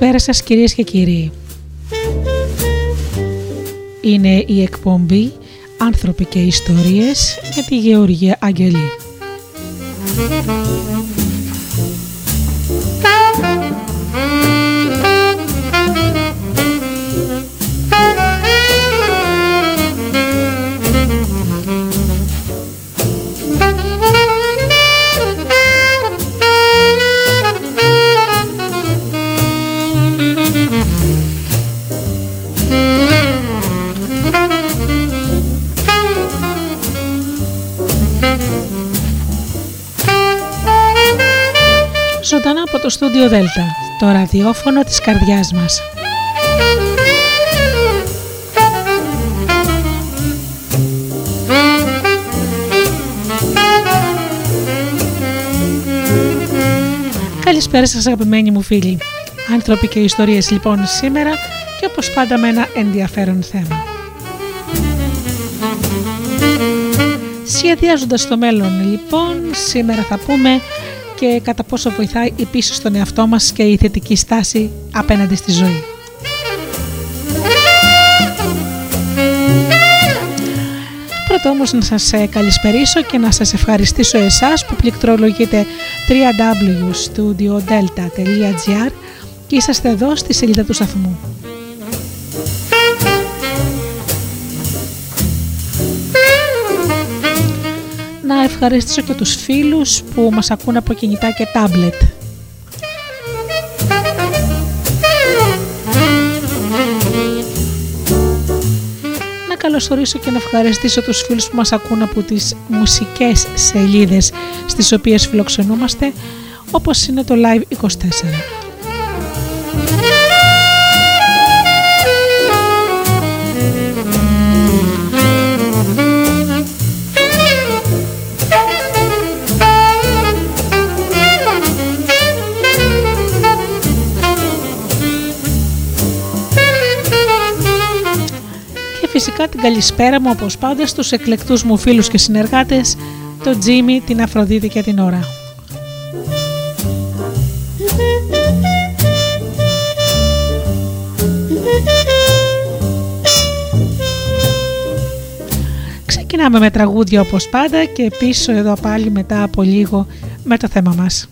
Καλησπέρα σας κυρίες και κύριοι. Είναι η εκπομπή «Άνθρωποι και ιστορίες» με τη Γεωργία Αγγελή. Ζωντανά από το στούντιο Δέλτα, το ραδιόφωνο της καρδιάς μας. Καλησπέρα σας αγαπημένοι μου φίλοι. Άνθρωποι και ιστορίες λοιπόν σήμερα και όπως πάντα με ένα ενδιαφέρον θέμα. Σχεδιάζοντας το μέλλον λοιπόν, σήμερα θα πούμε και κατά πόσο βοηθάει η πίσω στον εαυτό μας και η θετική στάση απέναντι στη ζωή. Πρώτα όμως να σας καλησπερίσω και να σας ευχαριστήσω εσάς που πληκτρολογείτε www.studiodelta.gr και είσαστε εδώ στη σελίδα του σταθμού. Ευχαριστήσω και τους φίλους που μας ακούν από κινητά και τάμπλετ. Να καλωσορίσω και να ευχαριστήσω τους φίλους που μας ακούν από τις μουσικές σελίδες στις οποίες φιλοξενούμαστε, όπως είναι το Live 24. Φυσικά την καλησπέρα μου όπως πάντα στους εκλεκτούς μου φίλους και συνεργάτες, τον Τζίμι, την Αφροδίτη και την Ωρα. Ξεκινάμε με τραγούδια όπως πάντα και πίσω εδώ πάλι μετά από λίγο με το θέμα μας.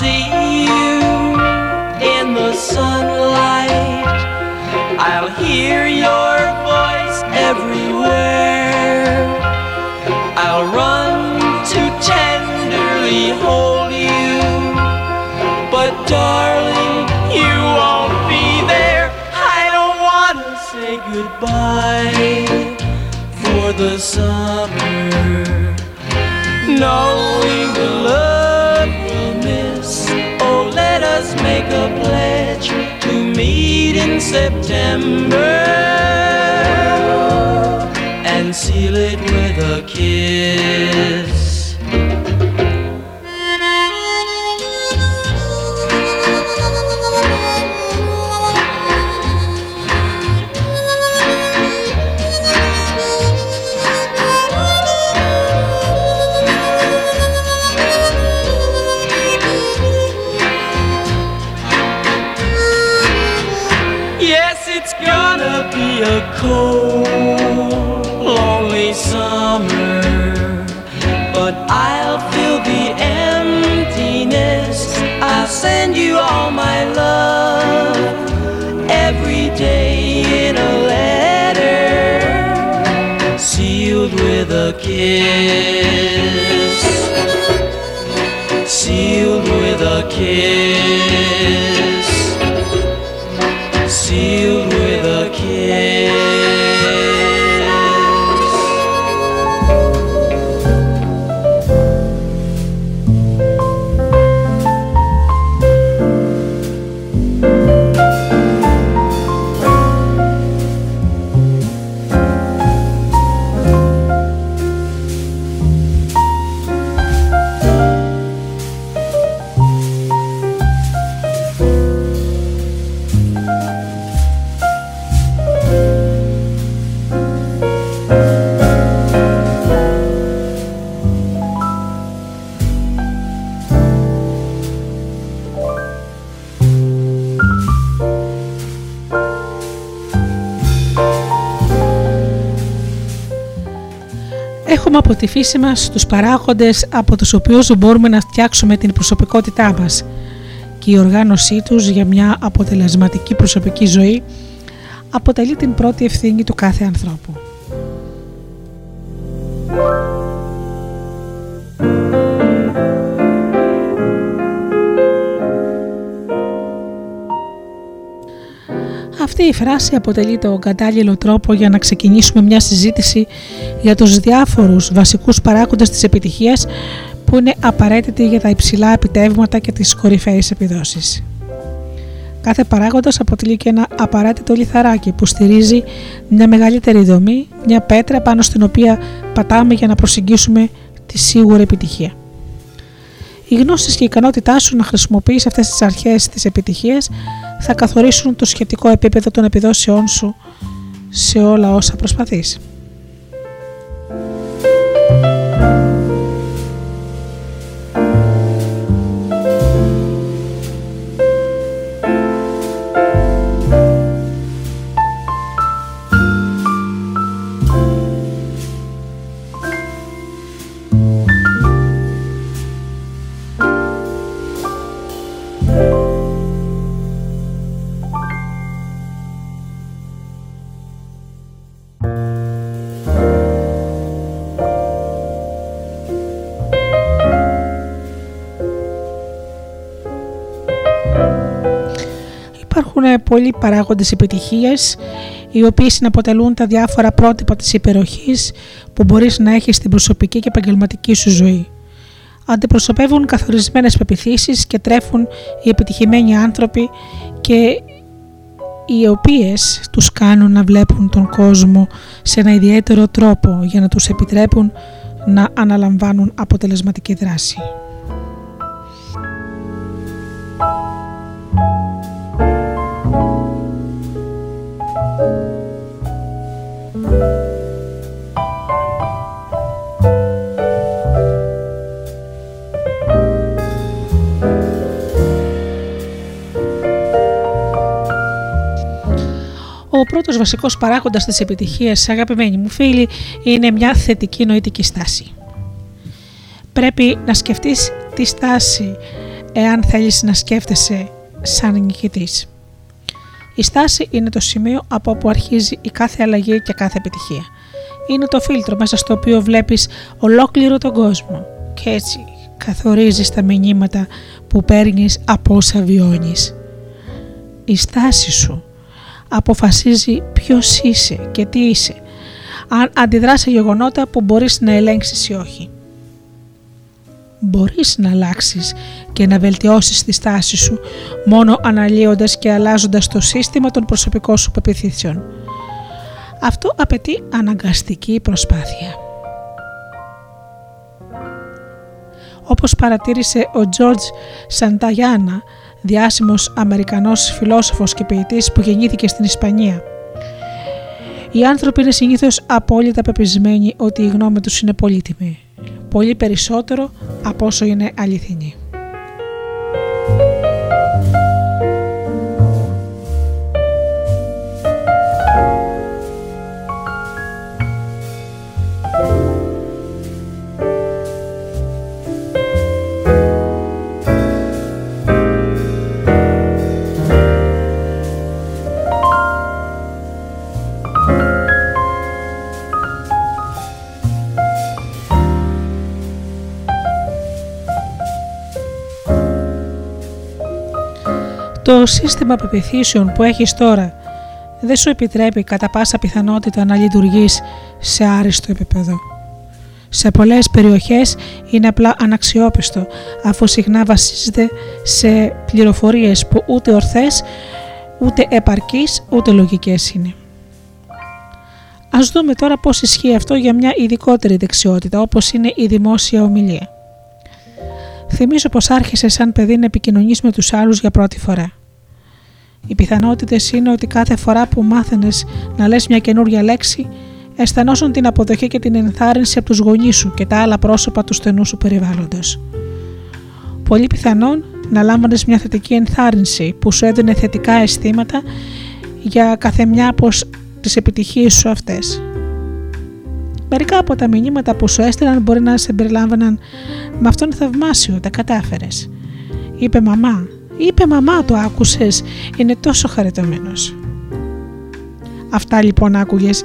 See you in the sunlight. I'll hear your voice everywhere. I'll run to tenderly hold you, but darling, you won't be there. I don't wanna say goodbye for the summer, in September and seal it with a kiss. Cold, lonely summer. But I'll fill the emptiness. I'll send you all my love every day in a letter, sealed with a kiss. Sealed with a kiss Έχουμε από τη φύση μας τους παράγοντες από τους οποίους μπορούμε να φτιάξουμε την προσωπικότητά μας και η οργάνωσή τους για μια αποτελεσματική προσωπική ζωή αποτελεί την πρώτη ευθύνη του κάθε ανθρώπου. Αυτή η φράση αποτελεί το κατάλληλο τρόπο για να ξεκινήσουμε μια συζήτηση για τους διάφορους βασικούς παράγοντες της επιτυχίας που είναι απαραίτητοι για τα υψηλά επιτεύγματα και τις κορυφαίες επιδόσεις. Κάθε παράγοντας αποτελεί και ένα απαραίτητο λιθαράκι που στηρίζει μια μεγαλύτερη δομή, μια πέτρα πάνω στην οποία πατάμε για να προσεγγίσουμε τη σίγουρη επιτυχία. Οι γνώσεις και η ικανότητά σου να χρησιμοποιείς αυτές τις αρχές της επιτυχίας θα καθορίσουν το σχετικό επίπεδο των επιδόσεών σου σε όλα όσα προσπαθείς. Υπάρχουν πολλοί παράγοντες επιτυχίας οι οποίοι συναποτελούν τα διάφορα πρότυπα της υπεροχής που μπορείς να έχεις στην προσωπική και επαγγελματική σου ζωή. αντιπροσωπεύουν καθορισμένες πεπιθήσεις και τρέφουν οι επιτυχημένοι άνθρωποι και οι οποίες τους κάνουν να βλέπουν τον κόσμο σε ένα ιδιαίτερο τρόπο για να τους επιτρέπουν να αναλαμβάνουν αποτελεσματική δράση. Ο πρώτος βασικός παράγοντας της επιτυχίας, αγαπημένοι μου φίλοι, είναι μια θετική νοητική στάση. Πρέπει να σκεφτείς τη στάση εάν θέλεις να σκέφτεσαι σαν νικητής. Η στάση είναι το σημείο από όπου αρχίζει η κάθε αλλαγή και κάθε επιτυχία. Είναι το φίλτρο μέσα στο οποίο βλέπεις ολόκληρο τον κόσμο και έτσι καθορίζεις τα μηνύματα που παίρνεις από όσα βιώνεις. Η στάση σου αποφασίζει ποιος είσαι και τι είσαι, αν αντιδράσει σε γεγονότα που μπορείς να ελέγξεις ή όχι. Μπορείς να αλλάξεις και να βελτιώσεις τη στάση σου μόνο αναλύοντας και αλλάζοντας το σύστημα των προσωπικών σου πεπιθήσεων. Αυτό απαιτεί αναγκαστική προσπάθεια. Όπως παρατήρησε ο George Σανταγιάννα διάσημος Αμερικανός φιλόσοφος και ποιητής που γεννήθηκε στην Ισπανία. Οι άνθρωποι είναι συνήθως απόλυτα πεπισμένοι ότι η γνώμη τους είναι πολύτιμη, πολύ περισσότερο από όσο είναι αληθινή. Το σύστημα πεπιθήσεων που έχεις τώρα δεν σου επιτρέπει κατά πάσα πιθανότητα να λειτουργείς σε άριστο επίπεδο. Σε πολλές περιοχές είναι απλά αναξιόπιστο αφού συχνά βασίζεται σε πληροφορίες που ούτε ορθές, ούτε επαρκείς, ούτε λογικές είναι. Ας δούμε τώρα πώς ισχύει αυτό για μια ειδικότερη δεξιότητα όπως είναι η δημόσια ομιλία. Θυμίζω πως άρχισε σαν παιδί να επικοινωνείς με τους άλλους για πρώτη φορά. Οι πιθανότητες είναι ότι κάθε φορά που μάθαινες να λες μια καινούργια λέξη, αισθανόσουν την αποδοχή και την ενθάρρυνση από τους γονείς σου και τα άλλα πρόσωπα του στενού σου περιβάλλοντος. Πολύ πιθανόν να λάμβανες μια θετική ενθάρρυνση που σου έδινε θετικά αισθήματα για κάθε μια από τις επιτυχίες σου αυτές. Μερικά από τα μηνύματα που σου έστειλαν μπορεί να σε περιλάμβαναν «Με αυτόν θαυμάσιο, τα κατάφερες». Είπε «Μαμά, Είπε μαμά το άκουσες, είναι τόσο χαριτωμένος. Αυτά λοιπόν άκουγες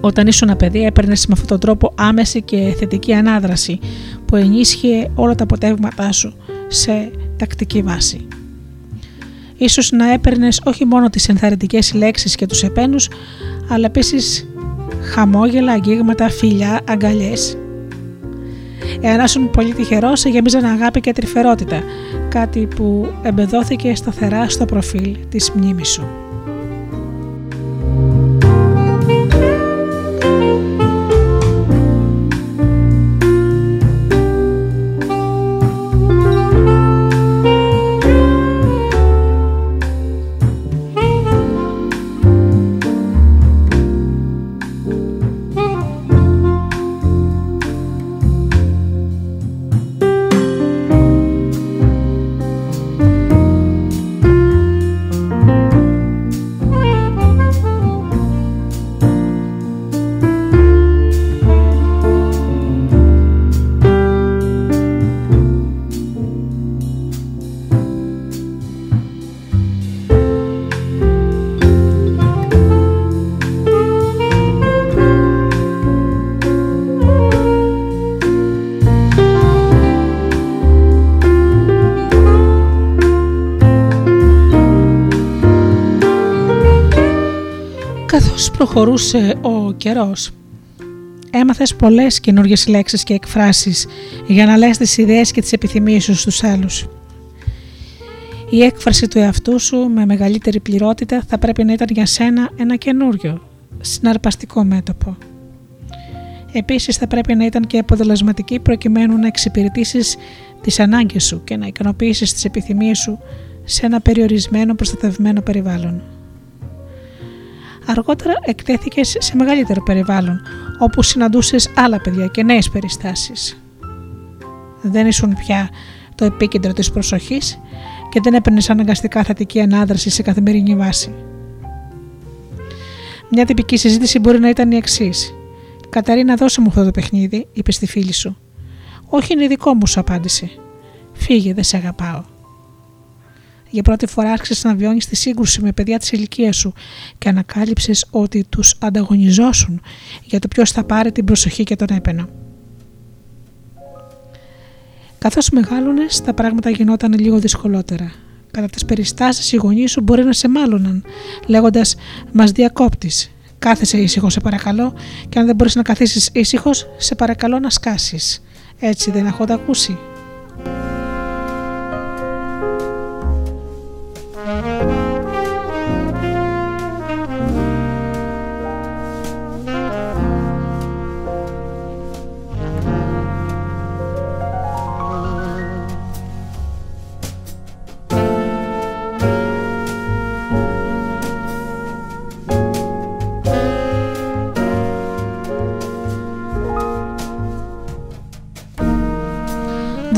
όταν ήσουν παιδί έπαιρνες με αυτόν τον τρόπο άμεση και θετική ανάδραση που ενίσχυε όλα τα αποτέλεσματά σου σε τακτική βάση. Ίσως να έπαιρνες όχι μόνο τις ενθαρρυντικές λέξεις και τους επένους, αλλά επίσης χαμόγελα, αγγίγματα, φιλιά, αγκαλιές. Εάν ήσουν πολύ τυχερός, σε γεμίζαν αγάπη και τρυφερότητα, κάτι που εμπεδόθηκε σταθερά στο προφίλ της μνήμης σου. Προχωρούσε ο καιρός, Έμαθες πολλές καινούργιες λέξεις και εκφράσεις για να λες τις ιδέες και τις επιθυμίες σου στους άλλους. Η έκφραση του εαυτού σου με μεγαλύτερη πληρότητα θα πρέπει να ήταν για σένα ένα καινούριο, συναρπαστικό μέτωπο. Επίσης θα πρέπει να ήταν και αποτελεσματική προκειμένου να εξυπηρετήσεις τις ανάγκες σου και να ικανοποιήσεις τις επιθυμίες σου σε ένα περιορισμένο προστατευμένο περιβάλλον. Αργότερα εκτέθηκες σε μεγαλύτερο περιβάλλον, όπου συναντούσες άλλα παιδιά και νέες περιστάσεις. Δεν ήσουν πια το επίκεντρο της προσοχής και δεν έπαιρνες αναγκαστικά θετική ανάδραση σε καθημερινή βάση. Μια τυπική συζήτηση μπορεί να ήταν η εξής. Καταρίνα, δώσε μου αυτό το παιχνίδι, είπες στη φίλη σου. Όχι, είναι δικό μου, σου απάντησε. Φύγε, δεν σε αγαπάω. Για πρώτη φορά άρχισες να βιώνεις τη σύγκρουση με παιδιά της ηλικίας σου και ανακάλυψες ότι τους ανταγωνιζόσουν για το ποιος θα πάρει την προσοχή και τον έπαινο. Καθώς μεγάλωνες, τα πράγματα γινόταν λίγο δυσκολότερα. Κατά τις περιστάσεις, οι γονείς σου μπορεί να σε μάλωναν, λέγοντας Μας διακόπτη. Κάθεσαι ήσυχος, σε παρακαλώ, και αν δεν μπορείς να καθίσεις ήσυχος, σε παρακαλώ να σκάσεις. Έτσι δεν έχω ακούσει.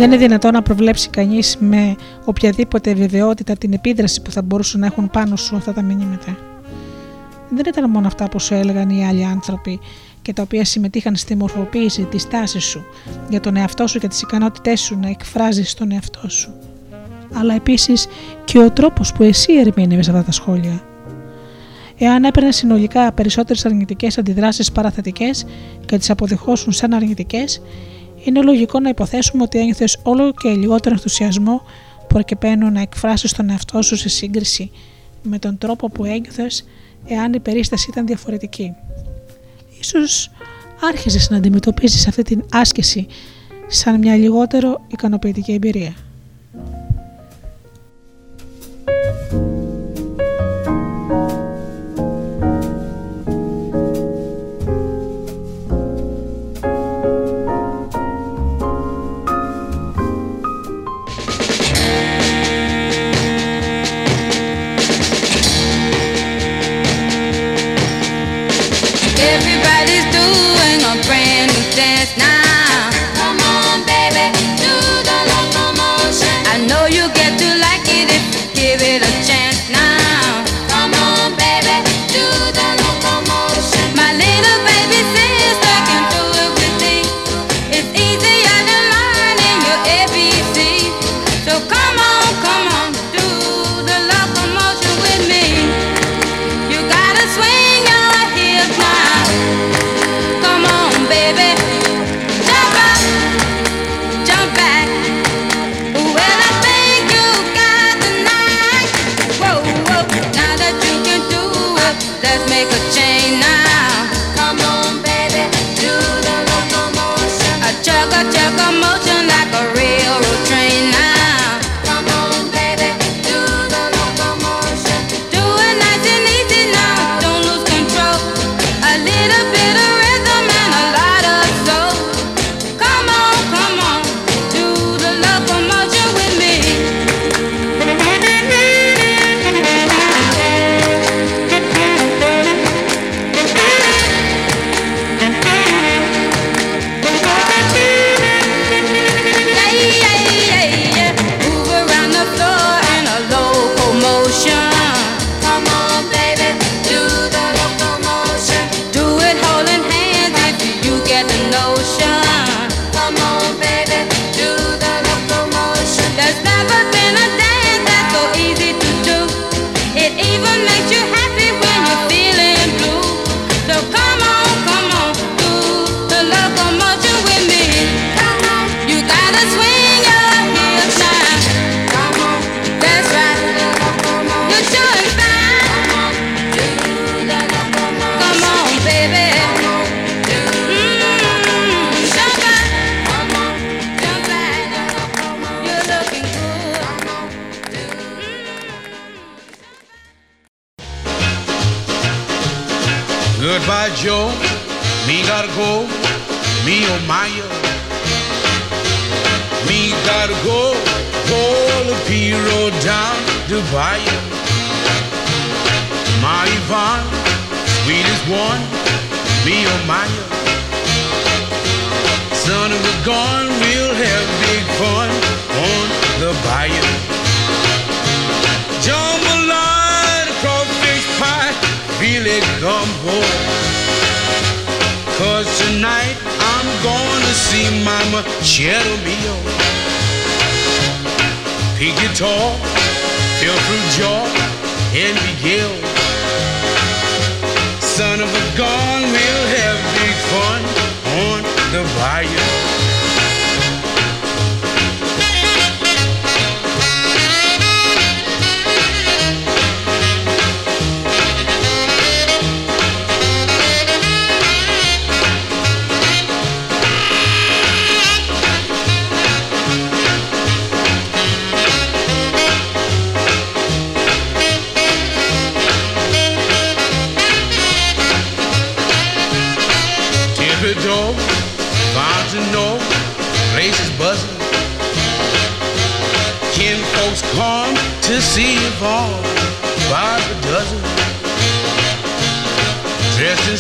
Δεν είναι δυνατόν να προβλέψει κανείς με οποιαδήποτε βεβαιότητα την επίδραση που θα μπορούσαν να έχουν πάνω σου αυτά τα μηνύματα. Δεν ήταν μόνο αυτά που σου έλεγαν οι άλλοι άνθρωποι και τα οποία συμμετείχαν στη μορφοποίηση της τάσης σου για τον εαυτό σου και τις ικανότητές σου να εκφράζεις τον εαυτό σου. Αλλά επίσης και ο τρόπος που εσύ ερμήνευες αυτά τα σχόλια. Εάν έπαιρνες συνολικά περισσότερες αρνητικές αντιδράσεις παραθετικές και τις αποδεχόσουν σαν αρνητικές, είναι λογικό να υποθέσουμε ότι ένιωθες όλο και λιγότερο ενθουσιασμό προκειμένου να εκφράσεις τον εαυτό σου σε σύγκριση με τον τρόπο που ένιωθες εάν η περίσταση ήταν διαφορετική. Ίσως άρχιζες να αντιμετωπίζεις αυτή την άσκηση σαν μια λιγότερο ικανοποιητική εμπειρία. Bayou. My Yvonne, sweetest one, me oh Maya. Son of a gun, we'll have big fun on the bayou. Jambalaya, crawfish pie, feel it gumbo. Cause tonight I'm gonna see Mama Cheddar Mio. Pig guitar, fruit jaw, and Miguel. Son of a gun, we'll have big fun on the bayou.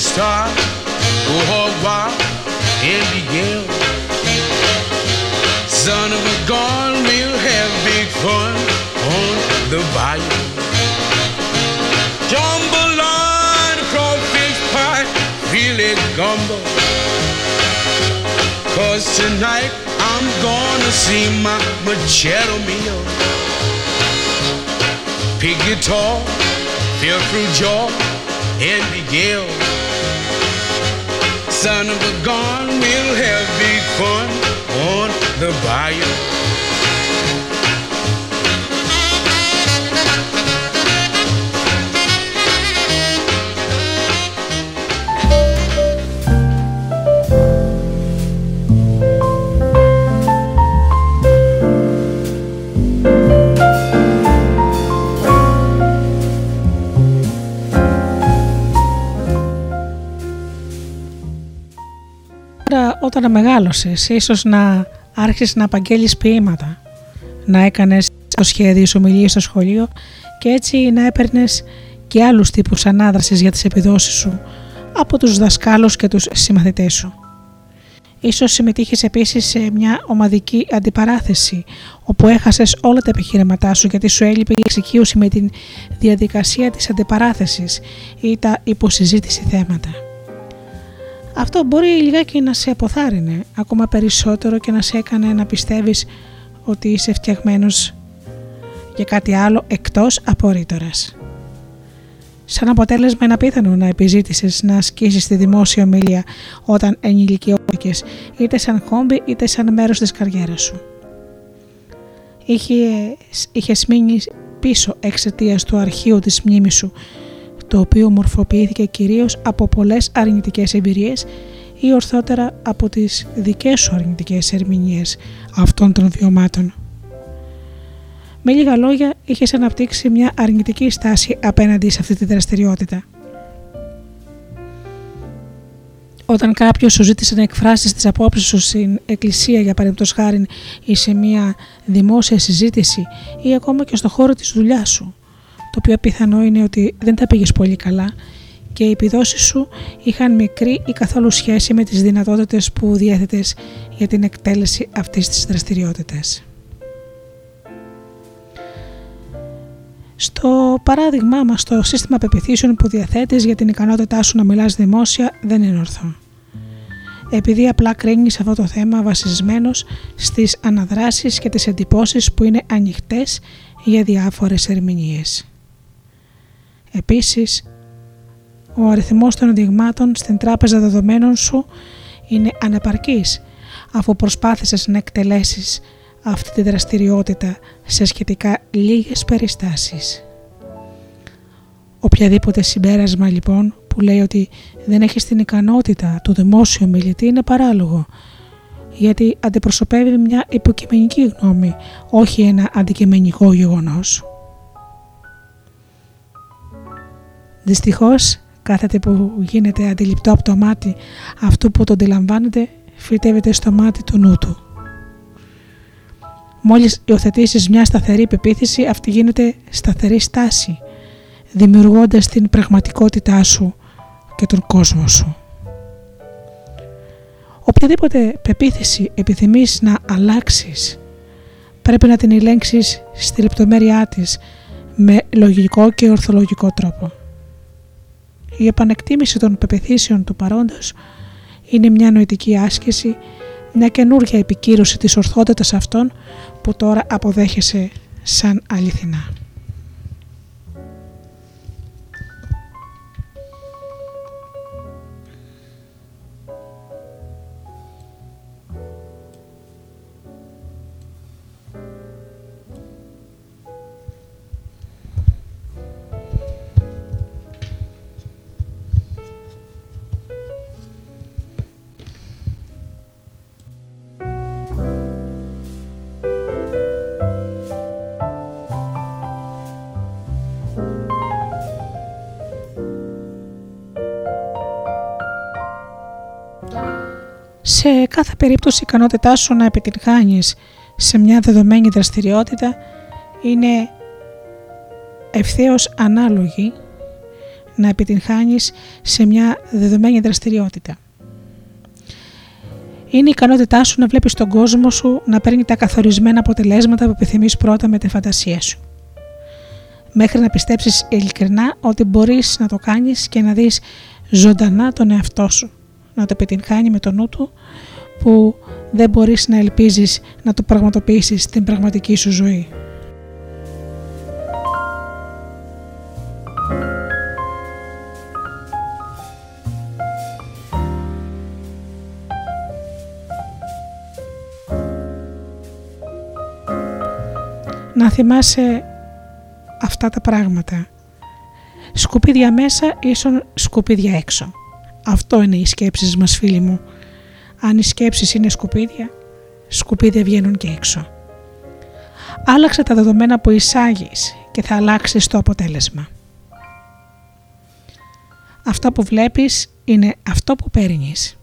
Dressed oh, oh, in style, go hog wild and begin. Son of a gun, we'll have big fun on the bayou. Jambalaya, crawfish pie, filet gumbo. Cause tonight I'm gonna see my Machado Mio. Pig guitar, feel fruit jaw, and Miguel. Son of a gun, we'll have big fun on the bayou. Όταν μεγάλωσες, ίσως να άρχισες να απαγγέλεις ποίηματα, να έκανες το σχέδιο σου ομιλίες στο σχολείο και έτσι να έπαιρνες και άλλους τύπους ανάδρασης για τις επιδόσεις σου από τους δασκάλους και τους συμμαθητές σου. Ίσως συμμετείχες επίσης σε μια ομαδική αντιπαράθεση όπου έχασες όλα τα επιχειρηματά σου γιατί σου έλειπε η εξοικείωση με την διαδικασία της αντιπαράθεσης ή τα υποσυζήτηση θέματα. Αυτό μπορεί λιγάκι να σε αποθάρρυνε ακόμα περισσότερο και να σε έκανε να πιστεύεις ότι είσαι φτιαγμένος για κάτι άλλο εκτός από ρήτορας. Σαν αποτέλεσμα είναι απίθανο να επιζήτησες να ασκήσεις τη δημόσια ομιλία όταν ενηλικιώθηκες είτε σαν χόμπι είτε σαν μέρος της καριέρας σου. Είχες, είχες μείνει πίσω εξαιτίας του αρχείου της μνήμης σου το οποίο μορφοποιήθηκε κυρίως από πολλές αρνητικές εμπειρίες ή ορθότερα από τις δικές σου αρνητικές ερμηνείες αυτών των βιωμάτων. Με λίγα λόγια, είχες αναπτύξει μια αρνητική στάση απέναντι σε αυτή τη δραστηριότητα. Όταν κάποιος σου ζήτησε να εκφράσεις τις απόψεις σου στην εκκλησία, για παραδείγματο χάρη, ή σε μια δημόσια συζήτηση, ή ακόμα και στο χώρο της δουλειάς σου, το πιο πιθανό είναι ότι δεν τα πήγες πολύ καλά και οι επιδόσεις σου είχαν μικρή ή καθόλου σχέση με τις δυνατότητες που διέθετες για την εκτέλεση αυτής της δραστηριότητας. Στο παράδειγμά μας, το σύστημα πεπιθήσεων που διαθέτεις για την ικανότητά σου να μιλάς δημόσια δεν είναι ορθό. Επειδή απλά κρίνεις αυτό το θέμα βασισμένος στις αναδράσεις και τις εντυπώσεις που είναι ανοιχτές για διάφορες ερμηνείες. Επίσης, ο αριθμός των δειγμάτων στην τράπεζα δεδομένων σου είναι ανεπαρκής αφού προσπάθησες να εκτελέσεις αυτή τη δραστηριότητα σε σχετικά λίγες περιστάσεις. Οποιαδήποτε συμπέρασμα λοιπόν που λέει ότι δεν έχεις την ικανότητα του δημόσιου μιλητή είναι παράλογο γιατί αντιπροσωπεύει μια υποκειμενική γνώμη, όχι ένα αντικειμενικό γεγονός. Δυστυχώς, Κάθε που γίνεται αντιληπτό από το μάτι αυτού που το αντιλαμβάνεται, φυτεύεται στο μάτι του νου του. Μόλις υιοθετήσεις μια σταθερή πεποίθηση, αυτή γίνεται σταθερή στάση, δημιουργώντας την πραγματικότητά σου και τον κόσμο σου. Οποιαδήποτε πεποίθηση επιθυμείς να αλλάξεις, πρέπει να την ελέγξεις στη λεπτομέρειά της με λογικό και ορθολογικό τρόπο. Η επανεκτίμηση των πεπιθήσεων του παρόντος είναι μια νοητική άσκηση, μια καινούργια επικύρωση της ορθότητας αυτών που τώρα αποδέχεσαι σαν αληθινά. Σε κάθε περίπτωση η ικανότητά σου να επιτυγχάνεις σε μια δεδομένη δραστηριότητα είναι ευθέως ανάλογη να επιτυγχάνεις σε μια δεδομένη δραστηριότητα. Είναι η ικανότητά σου να βλέπεις τον κόσμο σου να παίρνει τα καθορισμένα αποτελέσματα που επιθυμείς πρώτα με τη φαντασία σου. Μέχρι να πιστέψεις ειλικρινά ότι μπορείς να το κάνεις και να δεις ζωντανά τον εαυτό σου να το επιτυγχάνει με το νου του που δεν μπορείς να ελπίζεις να το πραγματοποιήσεις στην πραγματική σου ζωή. Να θυμάσαι αυτά τα πράγματα. Σκουπίδια μέσα ίσον σκουπίδια έξω. Αυτό είναι οι σκέψεις μας φίλοι μου. Αν οι σκέψεις είναι σκουπίδια, σκουπίδια βγαίνουν και έξω. Άλλαξε τα δεδομένα που εισάγεις και θα αλλάξεις το αποτέλεσμα. Αυτό που βλέπεις είναι αυτό που παίρνεις.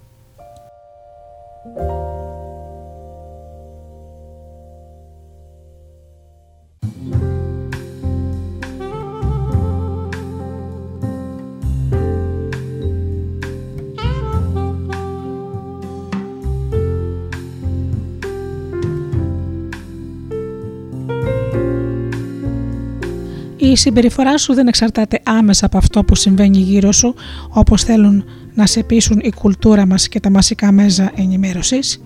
Η συμπεριφορά σου δεν εξαρτάται άμεσα από αυτό που συμβαίνει γύρω σου, όπως θέλουν να σε πείσουν η κουλτούρα μας και τα μασικά μέσα ενημέρωσης.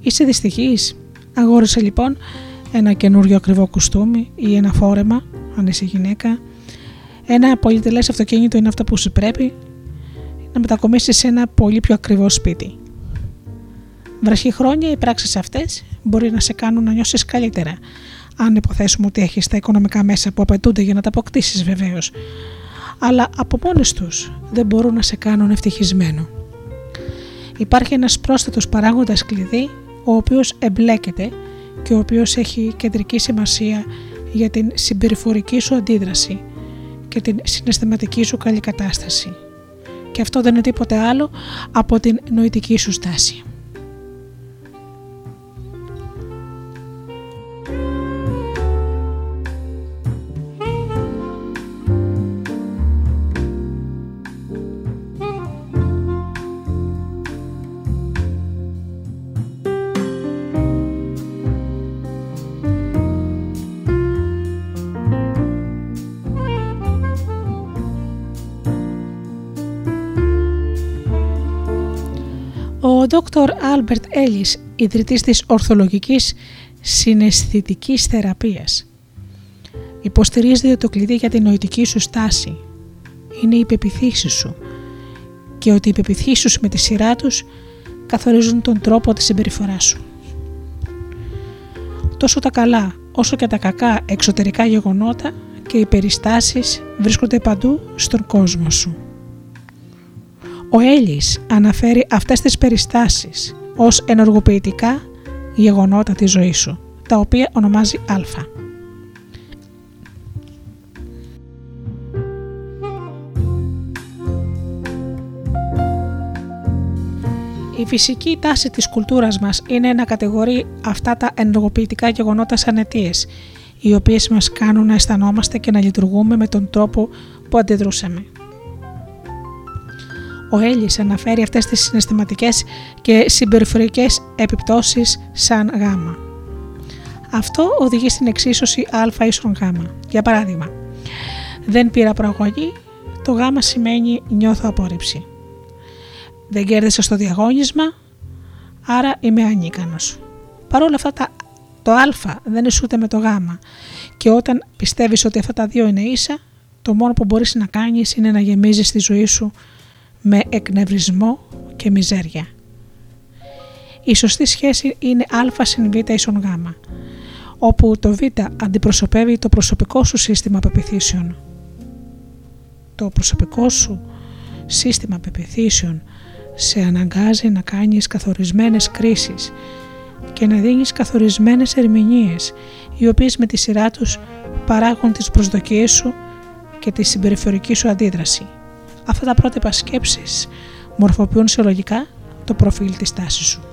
Είσαι δυστυχής. Αγόρισε λοιπόν ένα καινούριο ακριβό κουστούμι ή ένα φόρεμα, αν είσαι γυναίκα. Ένα πολυτελές αυτοκίνητο είναι αυτό που σου πρέπει να μετακομίσεις σε ένα πολύ πιο ακριβό σπίτι. χρόνια οι πράξεις αυτές μπορεί να σε κάνουν να νιώσεις καλύτερα, αν υποθέσουμε ότι έχεις τα οικονομικά μέσα που απαιτούνται για να τα αποκτήσεις βεβαίως. Αλλά από μόνες τους δεν μπορούν να σε κάνουν ευτυχισμένο. Υπάρχει ένας πρόσθετος παράγοντας κλειδί, ο οποίος εμπλέκεται και ο οποίος έχει κεντρική σημασία για την συμπεριφορική σου αντίδραση και την συναισθηματική σου καλή κατάσταση. Και αυτό δεν είναι τίποτε άλλο από την νοητική σου στάση. Dr. Albert Ellis, ιδρυτής της ορθολογικής συναισθητικής θεραπείας. Υποστηρίζει ότι το κλειδί για την νοητική σου στάση είναι οι πεπιθήσεις σου και ότι οι πεπιθήσεις σου με τη σειρά τους καθορίζουν τον τρόπο της συμπεριφοράς σου. Τόσο τα καλά όσο και τα κακά εξωτερικά γεγονότα και οι περιστάσεις βρίσκονται παντού στον κόσμο σου. Ο Έλλης αναφέρει αυτές τις περιστάσεις ως ενεργοποιητικά γεγονότα της ζωής σου, τα οποία ονομάζει α. Η φυσική τάση της κουλτούρας μας είναι να κατηγορεί αυτά τα ενεργοποιητικά γεγονότα σαν αιτίες, οι οποίες μας κάνουν να αισθανόμαστε και να λειτουργούμε με τον τρόπο που αντιδρούσαμε. Ο Έλλης αναφέρει αυτές τις συναισθηματικές και συμπεριφορικές επιπτώσεις σαν γάμα. Αυτό οδηγεί στην εξίσωση α ίσον γ. Για παράδειγμα, δεν πήρα προαγωγή, το γ σημαίνει νιώθω απόρριψη. Δεν κέρδισα στο διαγώνισμα, άρα είμαι ανίκανος. Παρ' όλα αυτά το α δεν ισούται με το γ και όταν πιστεύεις ότι αυτά τα δύο είναι ίσα, το μόνο που μπορείς να κάνεις είναι να γεμίζεις τη ζωή σου με εκνευρισμό και μιζέρια. Η σωστή σχέση είναι α συν β ίσον γ, όπου το β αντιπροσωπεύει το προσωπικό σου σύστημα πεπιθήσεων. Το προσωπικό σου σύστημα πεπιθήσεων σε αναγκάζει να κάνεις καθορισμένες κρίσεις και να δίνεις καθορισμένες ερμηνείες οι οποίες με τη σειρά τους παράγουν τις προσδοκίες σου και τη συμπεριφορική σου αντίδραση. Αυτά τα πρότυπα σκέψεις μορφοποιούν συλλογικά το προφίλ της τάσης σου.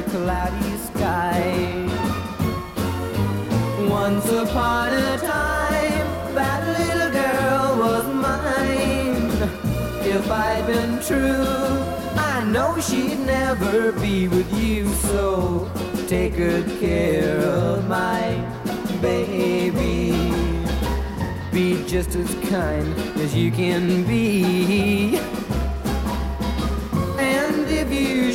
A cloudy sky. Once upon a time, that little girl was mine. If I'd been true, I know she'd never be with you. So take good care of my baby. Be just as kind as you can be.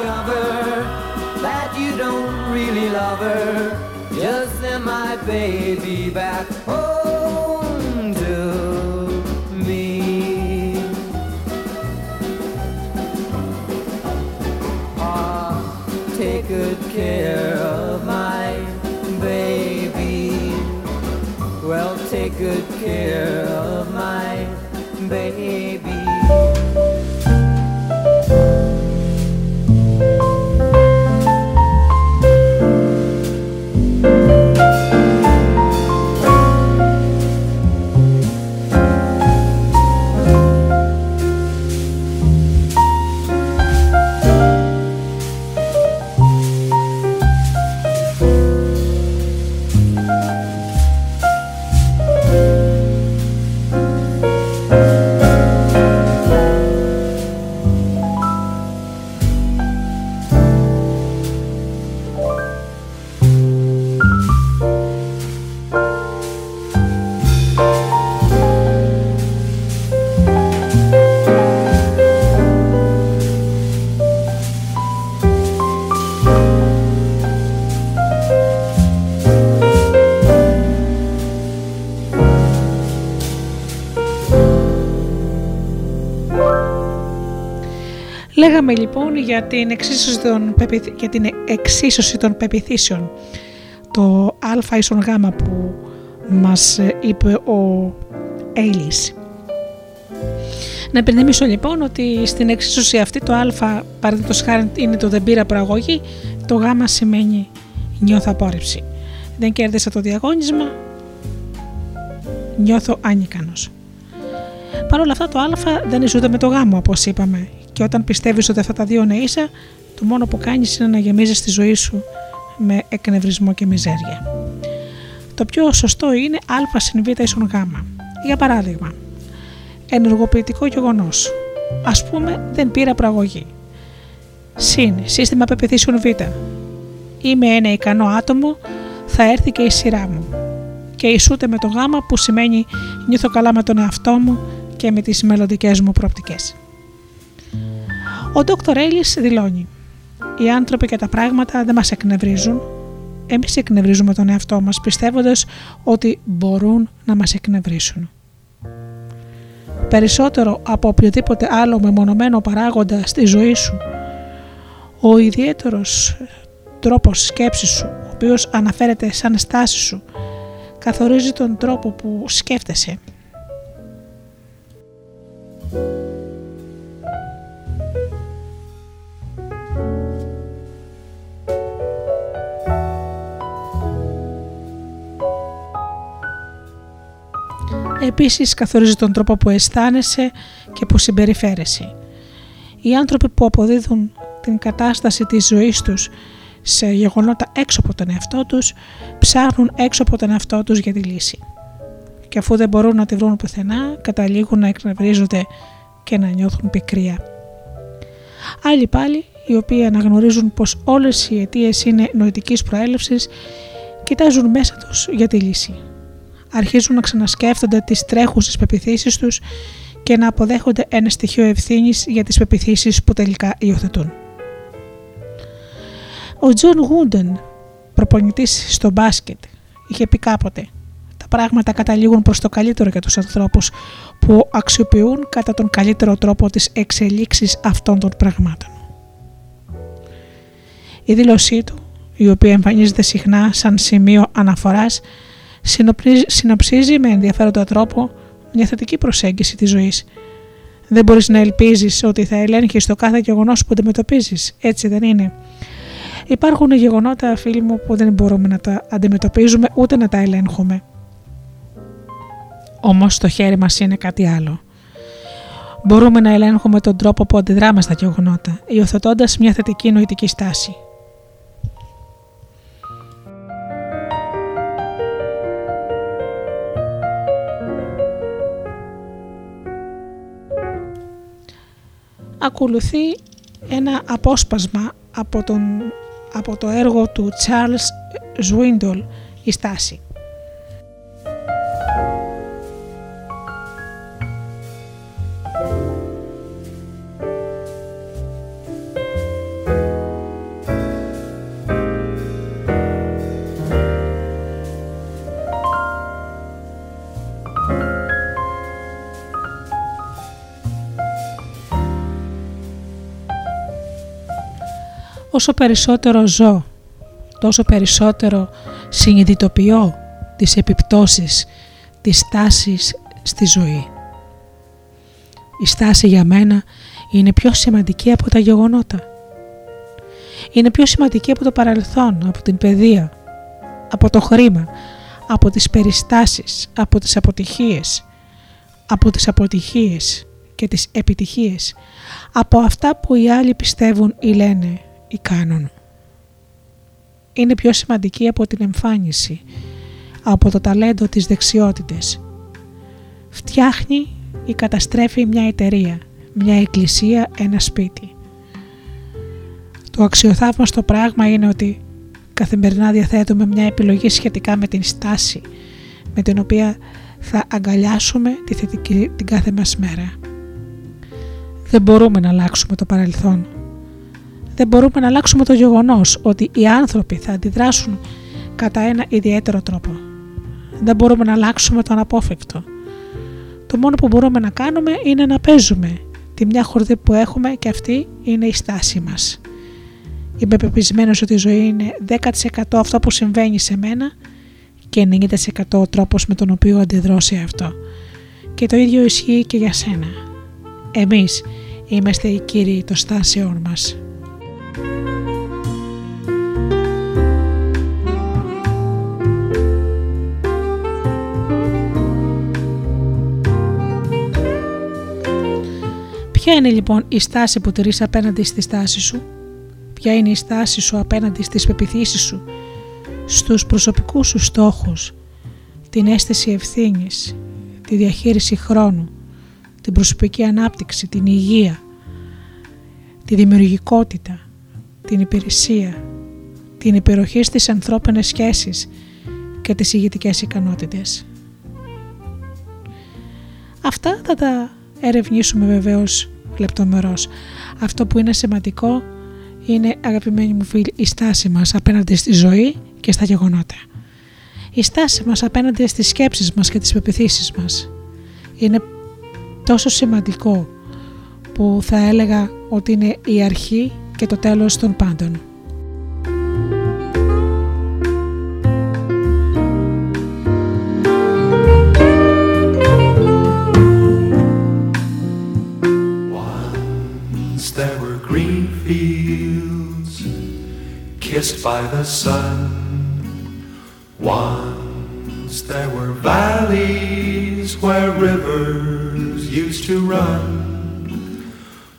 Discover that you don't really love her, just send my baby back home to me. Ah, take good care of my baby. Well, take good care of Λέγαμε λοιπόν για την εξίσωση των, πεπιθ- για την εξίσωση των πεπιθήσεων. Το α ίσον γ που μας ε, είπε ο Έιλις. Να υπενθυμίσω λοιπόν ότι στην εξίσωση αυτή το α παραδείγματος χάρη είναι το δεν πήρα προαγωγή, το γ σημαίνει νιώθω απόρριψη. Δεν κέρδισα το διαγώνισμα, νιώθω ανίκανος. Παρ' όλα αυτά το α δεν ισούται με το γ όπως είπαμε και όταν πιστεύεις ότι αυτά τα δύο είναι ίσα, το μόνο που κάνεις είναι να γεμίζεις τη ζωή σου με εκνευρισμό και μιζέρια. Το πιο σωστό είναι α συν β ίσον γ. Για παράδειγμα, ενεργοποιητικό γεγονός. Α πούμε, δεν πήρα προαγωγή. Συν σύστημα πεπιθήσεων Β. Είμαι ένα ικανό άτομο, θα έρθει και η σειρά μου. Και ισούται με το γ που σημαίνει νιώθω καλά με τον εαυτό μου και με τις μελλοντικές μου προοπτικές. Ο Dr. Έλλης δηλώνει «Οι άνθρωποι και τα πράγματα δεν μας εκνευρίζουν. Εμείς εκνευρίζουμε τον εαυτό μας πιστεύοντας ότι μπορούν να μας εκνευρίσουν. Περισσότερο από οποιοδήποτε άλλο μεμονωμένο παράγοντα στη ζωή σου, ο ιδιαίτερος τρόπος σκέψης σου, ο οποίος αναφέρεται σαν στάση σου, καθορίζει τον τρόπο που σκέφτεσαι. Επίσης καθορίζει τον τρόπο που αισθάνεσαι και που συμπεριφέρεσαι. Οι άνθρωποι που αποδίδουν την κατάσταση της ζωής τους σε γεγονότα έξω από τον εαυτό τους, ψάχνουν έξω από τον εαυτό τους για τη λύση. Και αφού δεν μπορούν να τη βρουν πουθενά, καταλήγουν να εκνευρίζονται και να νιώθουν πικρία. Άλλοι πάλι, οι οποίοι αναγνωρίζουν πως όλες οι αιτίες είναι νοητικής προέλευσης, κοιτάζουν μέσα τους για τη λύση. Αρχίζουν να ξανασκέφτονται τις τρέχουσες πεπιθήσεις τους και να αποδέχονται ένα στοιχείο ευθύνης για τις πεποιθήσεις που τελικά υιοθετούν. Ο Τζον Γούντεν, προπονητής στο μπάσκετ, είχε πει κάποτε «Τα πράγματα καταλήγουν προς το καλύτερο για τους ανθρώπους που αξιοποιούν κατά τον καλύτερο τρόπο τις εξελίξεις αυτών των πραγμάτων». Η δήλωσή του, η οποία εμφανίζεται συχνά σαν σημείο αναφοράς, συνοψίζει με ενδιαφέροντα τρόπο μια θετική προσέγγιση της ζωής. Δεν μπορείς να ελπίζεις ότι θα ελέγχεις το κάθε γεγονός που αντιμετωπίζεις, έτσι δεν είναι. Υπάρχουν γεγονότα, φίλοι μου, που δεν μπορούμε να τα αντιμετωπίζουμε ούτε να τα ελέγχουμε. Όμως το χέρι μας είναι κάτι άλλο. Μπορούμε να ελέγχουμε τον τρόπο που αντιδράμε στα γεγονότα, υιοθετώντας μια θετική νοητική στάση. Ακολουθεί ένα απόσπασμα από, τον, από το έργο του Charles Swindoll «Η στάση». Όσο περισσότερο ζω, τόσο περισσότερο συνειδητοποιώ τις επιπτώσεις της στάσης στη ζωή. Η στάση για μένα είναι πιο σημαντική από τα γεγονότα. Είναι πιο σημαντική από το παρελθόν, από την παιδεία, από το χρήμα, από τις περιστάσεις, από τις αποτυχίες, από τις αποτυχίες και τις επιτυχίες, από αυτά που οι άλλοι πιστεύουν ή λένε ή κάνουν. Είναι πιο σημαντική από την εμφάνιση, από το ταλέντο της δεξιότητες. Φτιάχνει ή καταστρέφει μια εταιρεία, μια εκκλησία, ένα σπίτι. Το αξιοθαύμαστο πράγμα είναι ότι καθημερινά διαθέτουμε μια επιλογή σχετικά με την στάση με την οποία θα αγκαλιάσουμε τη θετική την κάθε μας μέρα. Δεν μπορούμε να αλλάξουμε το παρελθόν δεν μπορούμε να αλλάξουμε το γεγονός ότι οι άνθρωποι θα αντιδράσουν κατά ένα ιδιαίτερο τρόπο. Δεν μπορούμε να αλλάξουμε το αναπόφευκτο. Το μόνο που μπορούμε να κάνουμε είναι να παίζουμε τη μια χορδή που έχουμε και αυτή είναι η στάση μας. Είμαι πεπισμένος ότι η ζωή είναι 10% αυτό που συμβαίνει σε μένα και 90% ο τρόπος με τον οποίο αντιδρώ σε αυτό. Και το ίδιο ισχύει και για σένα. Εμείς είμαστε οι κύριοι των στάσεών μας. Ποια είναι λοιπόν η στάση που τηρείς απέναντι στη στάση σου, ποια είναι η στάση σου απέναντι στις πεπιθήσεις σου, στους προσωπικούς σου στόχους, την αίσθηση ευθύνης, τη διαχείριση χρόνου, την προσωπική ανάπτυξη, την υγεία, τη δημιουργικότητα, την υπηρεσία, την υπεροχή στις ανθρώπινες σχέσεις και τις ηγετικές ικανότητες. Αυτά θα τα ερευνήσουμε βεβαίως λεπτομερώς. Αυτό που είναι σημαντικό είναι αγαπημένοι μου φίλοι η στάση μας απέναντι στη ζωή και στα γεγονότα. Η στάση μας απέναντι στις σκέψεις μας και τις πεπιθήσεις μας. Είναι τόσο σημαντικό που θα έλεγα ότι είναι η αρχή και το τέλος των πάντων. kissed by the sun. Once there were valleys where rivers used to run.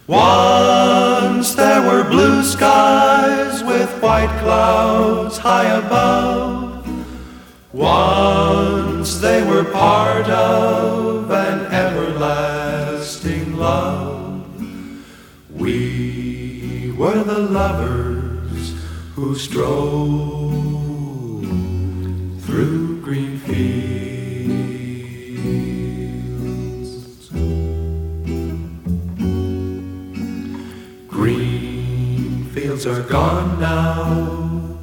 Once there were blue skies with white clouds high above. Once they were part of an everlasting love. We were the lovers who strolled through green fields. Fields are gone now,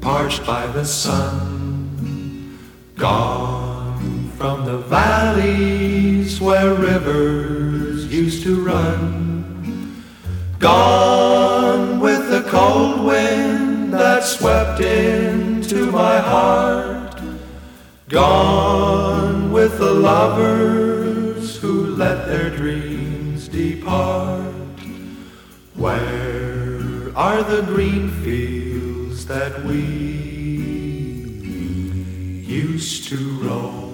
parched by the sun, gone from the valleys where rivers used to run, gone with the cold wind that swept into my heart, Gone with the lovers who let their dreams depart. Where are the green fields that we used to roam?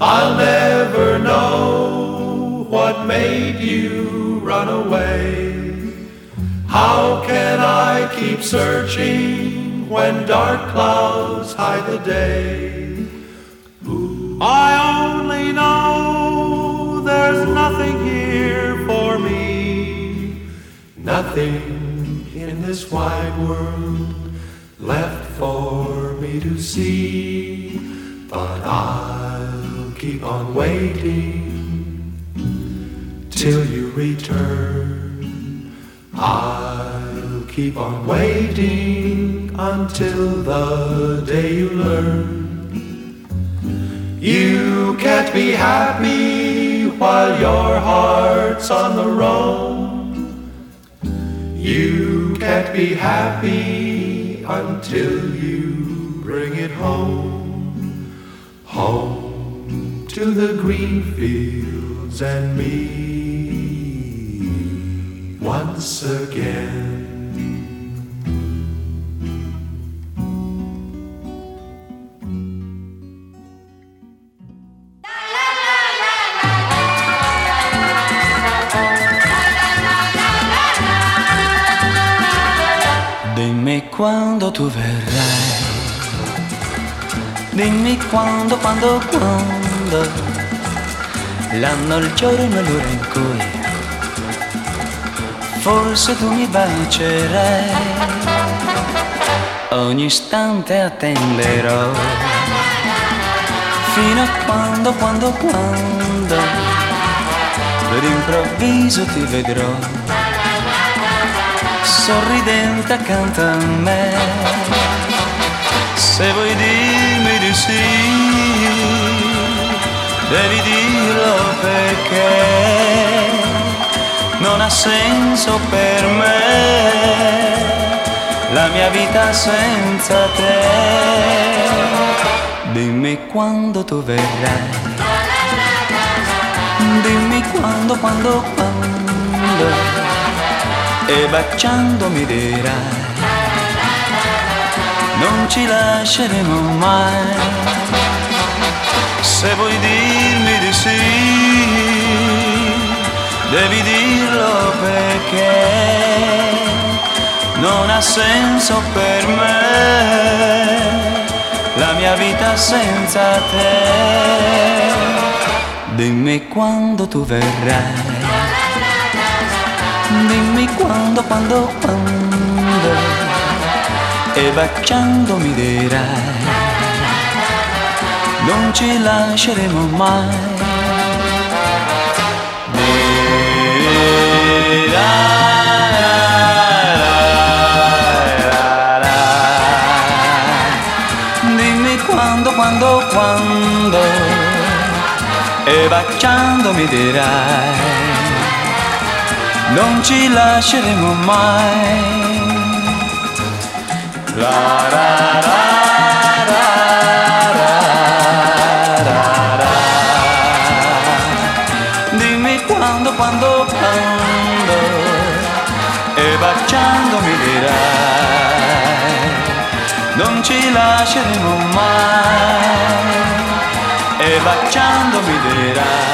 I'll never know what made you run away. How can I keep searching when dark clouds hide the day? I only know there's nothing here for me, nothing in this wide world left for me to see, but I'll keep on waiting till you return. I'll keep on waiting until the day you learn. You can't be happy while your heart's on the roam. You can't be happy until you bring it home. Home to the green fields and me once again. Quando tu verrai, dimmi quando, quando, quando, l'anno, il giorno l'ora in cui forse tu mi bacerai, ogni istante attenderò, fino a quando, quando, quando, per improvviso ti vedrò sorridente accanto a me. Se vuoi dirmi di sì, devi dirlo perché non ha senso per me la mia vita senza te. Dimmi quando tu verrai, dimmi quando, quando, quando e baciandomi dirai non ci lasceremo mai. Se vuoi dirmi di sì devi dirlo perché non ha senso per me la mia vita senza te. Dimmi quando tu verrai dimmi quando, quando, quando e baciandomi dirai non ci lasceremo mai. Quando, quando, quando e baciandomi dirai non ci lasceremo mai. La, ra, Dimmi quando, quando, quando e baciandomi dirai non ci lasceremo mai e baciandomi dirai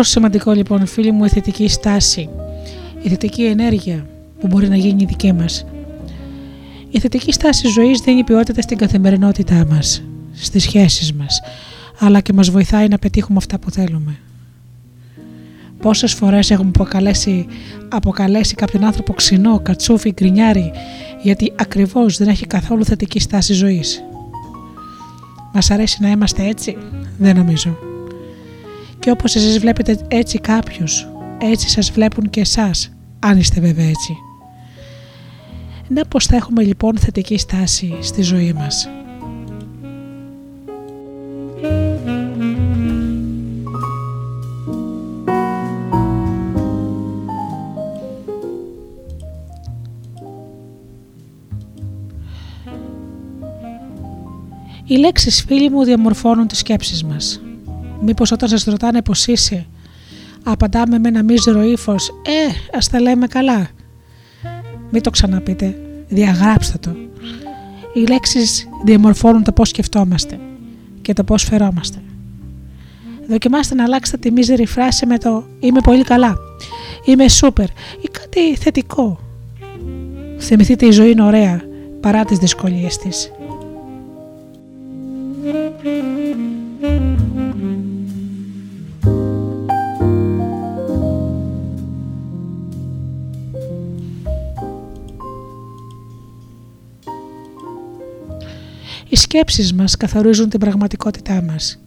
άκρο σημαντικό λοιπόν φίλοι μου η θετική στάση, η θετική ενέργεια που μπορεί να γίνει δική μας. Η θετική στάση ζωής δίνει ποιότητα στην καθημερινότητά μας, στις σχέσεις μας, αλλά και μας βοηθάει να πετύχουμε αυτά που θέλουμε. Πόσες φορές έχουμε αποκαλέσει, αποκαλέσει κάποιον άνθρωπο ξινό, κατσούφι, γκρινιάρι, γιατί ακριβώς δεν έχει καθόλου θετική στάση ζωής. Μας αρέσει να είμαστε έτσι, δεν νομίζω. Και όπως εσείς βλέπετε έτσι κάποιους, έτσι σας βλέπουν και εσάς, αν είστε βέβαια έτσι. Να πως θα έχουμε λοιπόν θετική στάση στη ζωή μας. Οι λέξεις φίλοι μου διαμορφώνουν τις σκέψεις μας. Μήπως όταν σας ρωτάνε πως είσαι, απαντάμε με ένα μίζερο ύφος, «Ε, ας τα λέμε καλά». Μην το ξαναπείτε, διαγράψτε το. Οι λέξεις διαμορφώνουν το πώς σκεφτόμαστε και το πώς φερόμαστε. Δοκιμάστε να αλλάξετε τη μίζερη φράση με το «Είμαι πολύ καλά», «Είμαι σούπερ» ή κάτι θετικό. Θυμηθείτε η ζωή είναι ωραία παρά τις δυσκολίες της. Οι σκέψεις μας καθορίζουν την πραγματικότητά μας.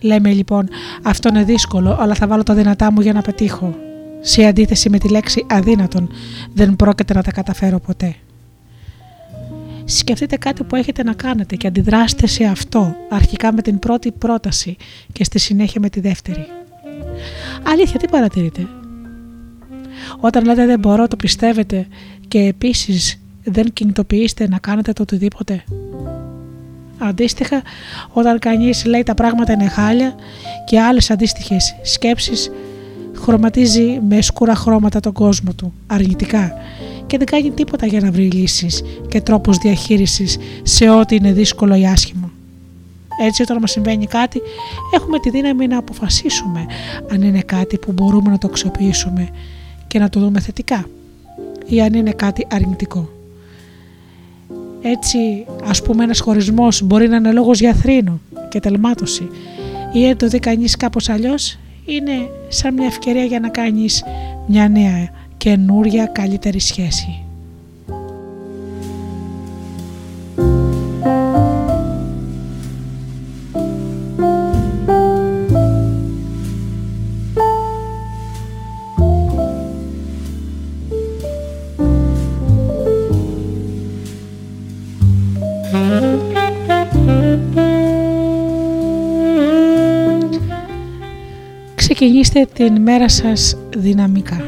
Λέμε λοιπόν αυτό είναι δύσκολο αλλά θα βάλω τα δυνατά μου για να πετύχω. Σε αντίθεση με τη λέξη αδύνατον δεν πρόκειται να τα καταφέρω ποτέ. Σκεφτείτε κάτι που έχετε να κάνετε και αντιδράστε σε αυτό αρχικά με την πρώτη πρόταση και στη συνέχεια με τη δεύτερη. Αλήθεια, τι παρατηρείτε; Όταν λέτε δεν μπορώ το πιστεύετε και επίσης δεν κινητοποιήσετε να κάνετε το οτιδήποτε. Αντίστοιχα, όταν κανείς λέει τα πράγματα είναι χάλια και άλλες αντίστοιχες σκέψεις χρωματίζει με σκούρα χρώματα τον κόσμο του, αρνητικά και δεν κάνει τίποτα για να βρει λύσεις και τρόπους διαχείρισης σε ό,τι είναι δύσκολο ή άσχημο. Έτσι όταν μας συμβαίνει κάτι έχουμε τη δύναμη να αποφασίσουμε αν είναι κάτι που μπορούμε να το αξιοποιήσουμε και να το δούμε θετικά ή αν είναι κάτι αρνητικό. Έτσι ας πούμε ένας χωρισμός μπορεί να είναι λόγος για θρήνο και τελμάτωση ή αν το δει κανείς κάπως αλλιώς είναι σαν μια ευκαιρία για να κάνεις μια νέα καινούρια καλύτερη σχέση. Ξεκινήστε την μέρα σας δυναμικά.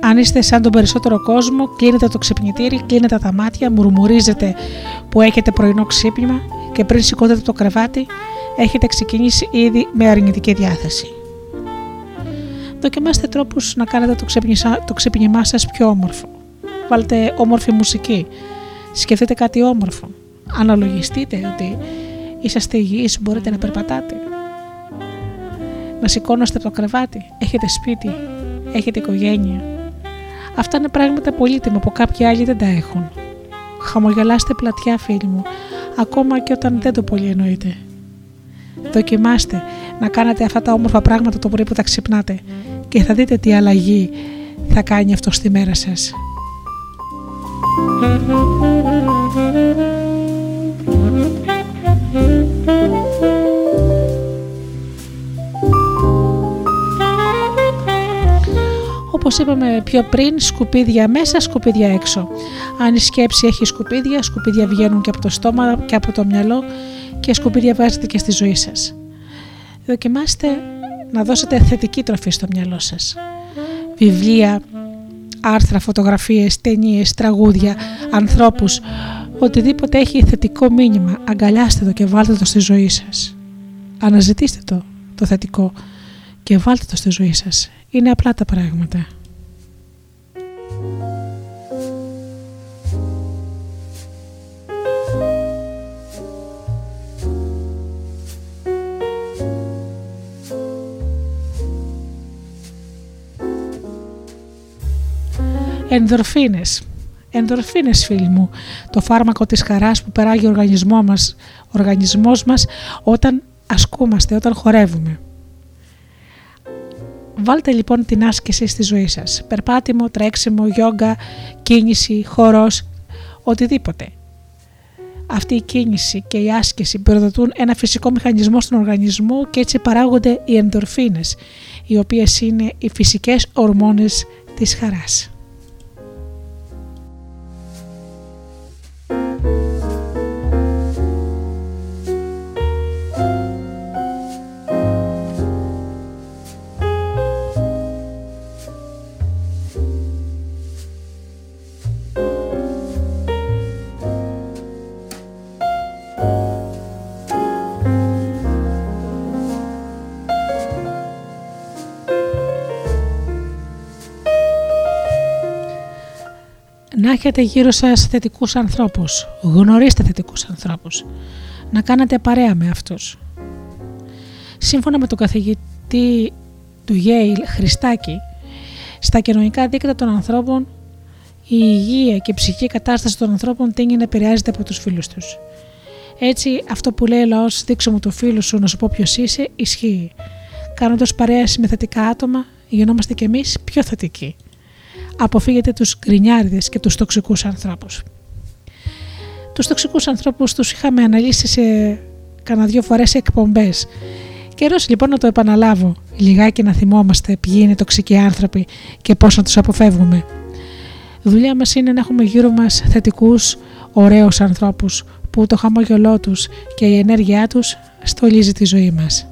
Αν είστε σαν τον περισσότερο κόσμο, κλείνετε το ξυπνητήρι, κλείνετε τα μάτια, μουρμουρίζετε που έχετε πρωινό ξύπνημα και πριν σηκώθετε το κρεβάτι, έχετε ξεκινήσει ήδη με αρνητική διάθεση. Δοκιμάστε τρόπους να κάνετε το, το ξύπνημά σας πιο όμορφο. Βάλτε όμορφη μουσική. Σκεφτείτε κάτι όμορφο. Αναλογιστείτε ότι είσαστε υγιείς, μπορείτε να περπατάτε. Να σηκώνεστε από το κρεβάτι, έχετε σπίτι, έχετε οικογένεια, Αυτά είναι πράγματα πολύτιμα που κάποιοι άλλοι δεν τα έχουν. Χαμογελάστε πλατιά φίλοι μου, ακόμα και όταν δεν το πολύ εννοείτε. Δοκιμάστε να κάνετε αυτά τα όμορφα πράγματα το πρωί που θα ξυπνάτε και θα δείτε τι αλλαγή θα κάνει αυτό στη μέρα σας. Όπως είπαμε πιο πριν, σκουπίδια μέσα, σκουπίδια έξω. Αν η σκέψη έχει σκουπίδια, σκουπίδια βγαίνουν και από το στόμα και από το μυαλό και σκουπίδια βάζετε και στη ζωή σας. Δοκιμάστε να δώσετε θετική τροφή στο μυαλό σας. Βιβλία, άρθρα, φωτογραφίες, ταινίες, τραγούδια, ανθρώπους, οτιδήποτε έχει θετικό μήνυμα, αγκαλιάστε το και βάλτε το στη ζωή σας. Αναζητήστε το, το θετικό και βάλτε το στη ζωή σας. Είναι απλά τα πράγματα. Ενδορφίνες. Ενδορφίνες φίλοι μου, το φάρμακο της χαράς που περάγει ο οργανισμό μας, οργανισμός μας όταν ασκούμαστε, όταν χορεύουμε. Βάλτε λοιπόν την άσκηση στη ζωή σας. Περπάτημο, τρέξιμο, γιόγκα, κίνηση, χορός, οτιδήποτε. Αυτή η κίνηση και η άσκηση προδοτούν ένα φυσικό μηχανισμό στον οργανισμό και έτσι παράγονται οι ενδορφίνες, οι οποίες είναι οι φυσικές ορμόνες της χαράς. Να έχετε γύρω σας θετικούς ανθρώπους. Γνωρίστε θετικούς ανθρώπους. Να κάνετε παρέα με αυτούς. Σύμφωνα με τον καθηγητή του Yale Χριστάκη, στα κοινωνικά δίκτυα των ανθρώπων η υγεία και η ψυχική κατάσταση των ανθρώπων τίνει να επηρεάζεται από τους φίλους τους. Έτσι, αυτό που λέει ο λαός «δείξω μου το φίλο σου να σου πω ποιος είσαι» ισχύει. Κάνοντας παρέα με θετικά άτομα, γινόμαστε κι εμείς πιο θετικοί αποφύγετε τους γκρινιάριδες και τους τοξικούς ανθρώπους. Τους τοξικούς ανθρώπους τους είχαμε αναλύσει σε κανένα δυο φορές σε εκπομπές. Καιρός λοιπόν να το επαναλάβω, λιγάκι να θυμόμαστε ποιοι είναι τοξικοί άνθρωποι και πώς να τους αποφεύγουμε. Η δουλειά μας είναι να έχουμε γύρω μας θετικούς, ωραίους ανθρώπους που το χαμόγελό τους και η ενέργειά τους στολίζει τη ζωή μας.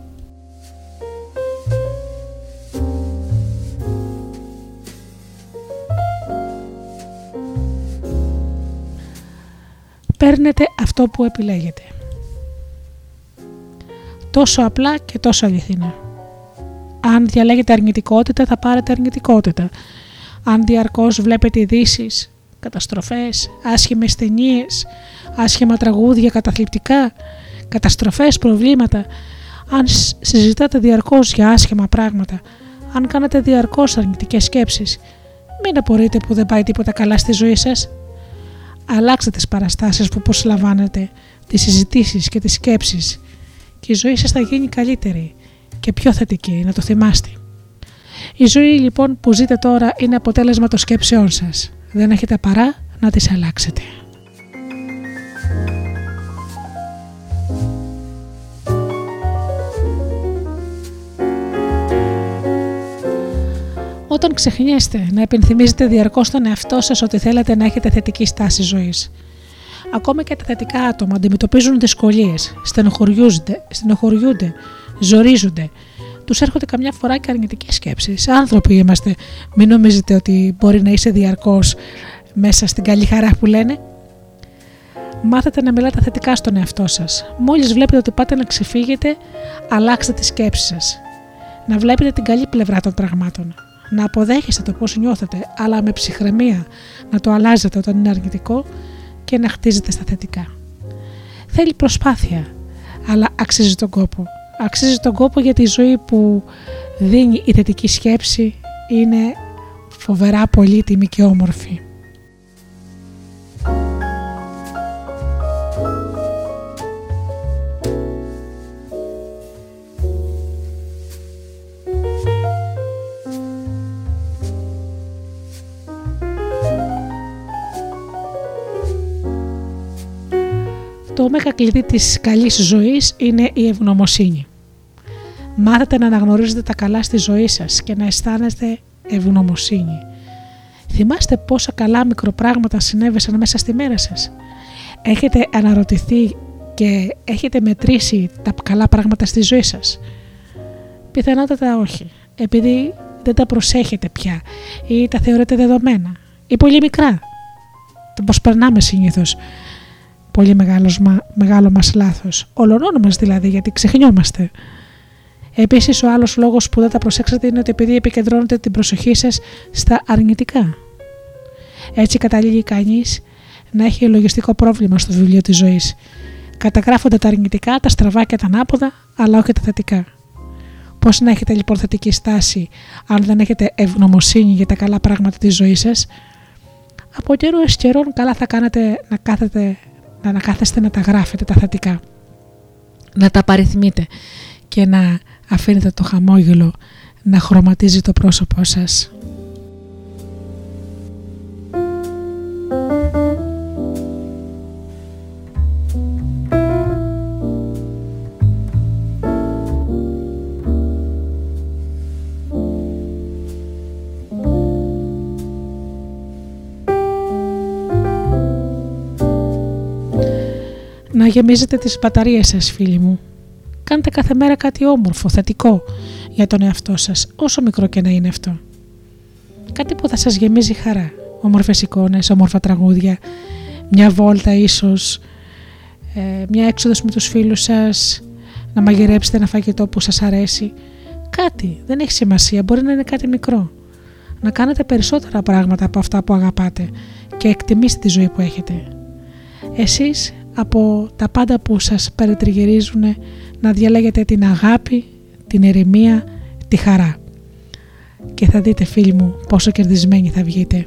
Παίρνετε αυτό που επιλέγετε. Τόσο απλά και τόσο αληθινά. Αν διαλέγετε αρνητικότητα θα πάρετε αρνητικότητα. Αν διαρκώς βλέπετε ειδήσεις, καταστροφές, άσχημες ταινίες, άσχημα τραγούδια καταθλιπτικά, καταστροφές, προβλήματα, αν συζητάτε διαρκώς για άσχημα πράγματα, αν κάνετε διαρκώς αρνητικές σκέψεις, μην απορείτε που δεν πάει τίποτα καλά στη ζωή σας. Αλλάξτε τις παραστάσεις που προσλαμβάνετε, τις συζητήσεις και τις σκέψεις και η ζωή σας θα γίνει καλύτερη και πιο θετική, να το θυμάστε. Η ζωή λοιπόν που ζείτε τώρα είναι αποτέλεσμα των σκέψεών σας. Δεν έχετε παρά να τις αλλάξετε. Όταν ξεχνιέστε να επενθυμίζετε διαρκώς στον εαυτό σας ότι θέλετε να έχετε θετική στάση ζωής. Ακόμα και τα θετικά άτομα αντιμετωπίζουν δυσκολίες, στενοχωριούνται, στενοχωριούνται, ζορίζονται. Τους έρχονται καμιά φορά και αρνητικές σκέψεις. Άνθρωποι είμαστε. Μην νομίζετε ότι μπορεί να είσαι διαρκώς μέσα στην καλή χαρά που λένε. Μάθετε να μιλάτε θετικά στον εαυτό σας. Μόλις βλέπετε ότι πάτε να ξεφύγετε, αλλάξτε τις σκέψεις σας. Να βλέπετε την καλή πλευρά των πραγμάτων να αποδέχεστε το πώς νιώθετε, αλλά με ψυχραιμία να το αλλάζετε όταν είναι αρνητικό και να χτίζετε στα θετικά. Θέλει προσπάθεια, αλλά αξίζει τον κόπο. Αξίζει τον κόπο γιατί η ζωή που δίνει η θετική σκέψη είναι φοβερά πολύτιμη και όμορφη. Το όμεγα κλειδί της καλής ζωής είναι η ευγνωμοσύνη. Μάθετε να αναγνωρίζετε τα καλά στη ζωή σας και να αισθάνεστε ευγνωμοσύνη. Θυμάστε πόσα καλά μικροπράγματα συνέβησαν μέσα στη μέρα σας. Έχετε αναρωτηθεί και έχετε μετρήσει τα καλά πράγματα στη ζωή σας. Πιθανότατα όχι, επειδή δεν τα προσέχετε πια ή τα θεωρείτε δεδομένα ή πολύ μικρά. Το προσπερνάμε συνήθως πολύ μεγάλος, μεγάλο μας λάθος. Ολονών μας δηλαδή γιατί ξεχνιόμαστε. Επίσης ο άλλος λόγος που δεν τα προσέξατε είναι ότι επειδή επικεντρώνετε την προσοχή σας στα αρνητικά. Έτσι καταλήγει κανείς να έχει λογιστικό πρόβλημα στο βιβλίο της ζωής. Καταγράφονται τα αρνητικά, τα στραβά και τα ανάποδα, αλλά όχι τα θετικά. Πώς να έχετε λοιπόν θετική στάση αν δεν έχετε ευγνωμοσύνη για τα καλά πράγματα της ζωής σας, Από καιρούς εις καιρών καλά θα κάνετε να, κάθετε, να ανακάθεστε να τα γράφετε τα θετικά. Να τα παριθμείτε και να αφήνετε το χαμόγελο να χρωματίζει το πρόσωπό σας. Να γεμίζετε τις μπαταρίες σας φίλοι μου. Κάντε κάθε μέρα κάτι όμορφο, θετικό για τον εαυτό σας, όσο μικρό και να είναι αυτό. Κάτι που θα σας γεμίζει χαρά, όμορφες εικόνες, όμορφα τραγούδια, μια βόλτα ίσως, ε, μια έξοδος με τους φίλους σας, να μαγειρέψετε ένα φαγητό που σας αρέσει. Κάτι, δεν έχει σημασία, μπορεί να είναι κάτι μικρό. Να κάνετε περισσότερα πράγματα από αυτά που αγαπάτε και εκτιμήστε τη ζωή που έχετε. Εσείς από τα πάντα που σας περιτριγυρίζουν να διαλέγετε την αγάπη, την ερημία, τη χαρά. Και θα δείτε φίλοι μου πόσο κερδισμένοι θα βγείτε.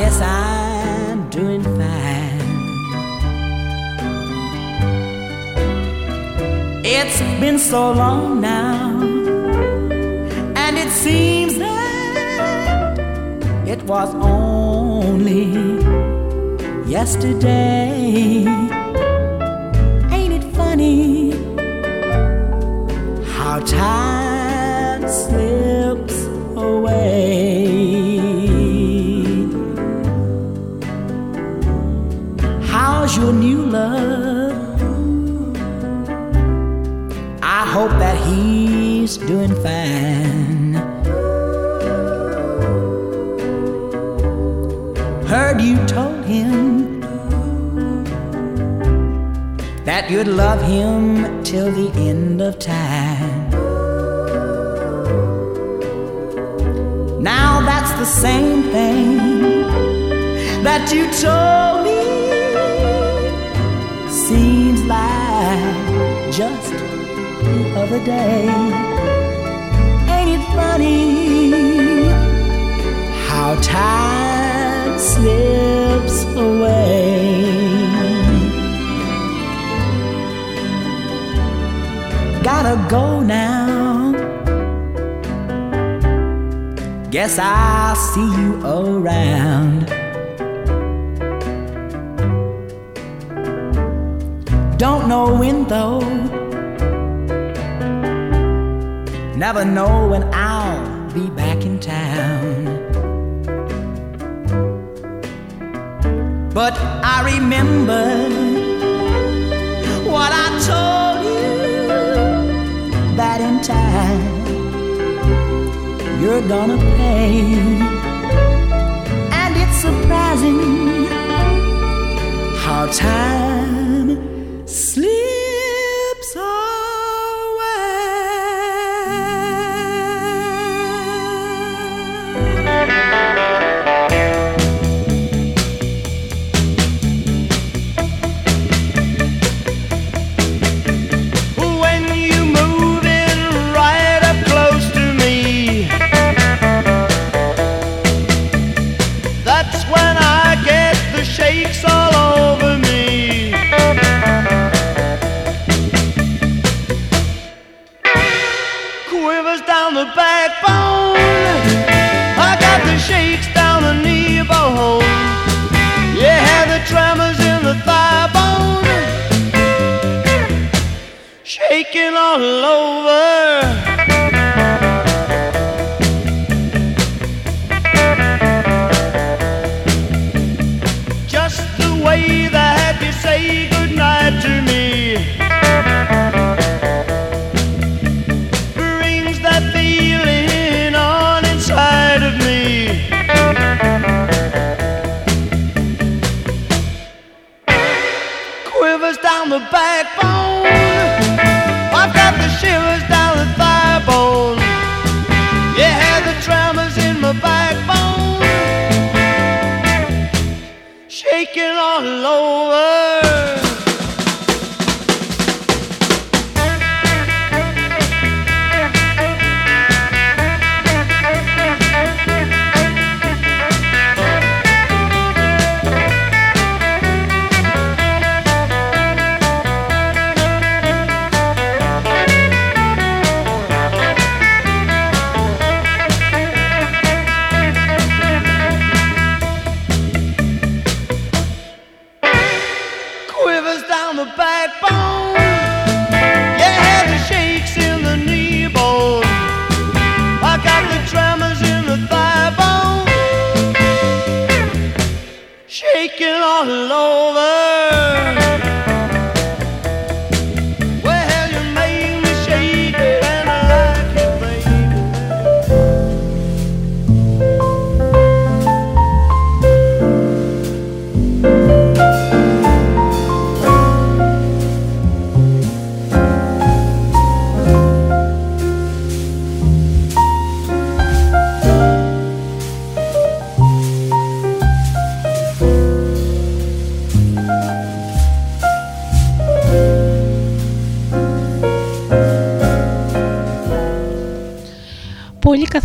Guess I'm doing fine. It's been so long now and it seems that it was only yesterday. Ain't it funny how time slips away? Your new love? I hope that he's doing fine. Heard you told him that you'd love him till the end of time. Now that's the same thing that you told the other day. Ain't it funny how time slips away? Gotta go now. Guess I'll see you around. Don't know when though. Never know when I'll be back in town. But I remember what I told you that in time you're gonna pay. And it's surprising how time slips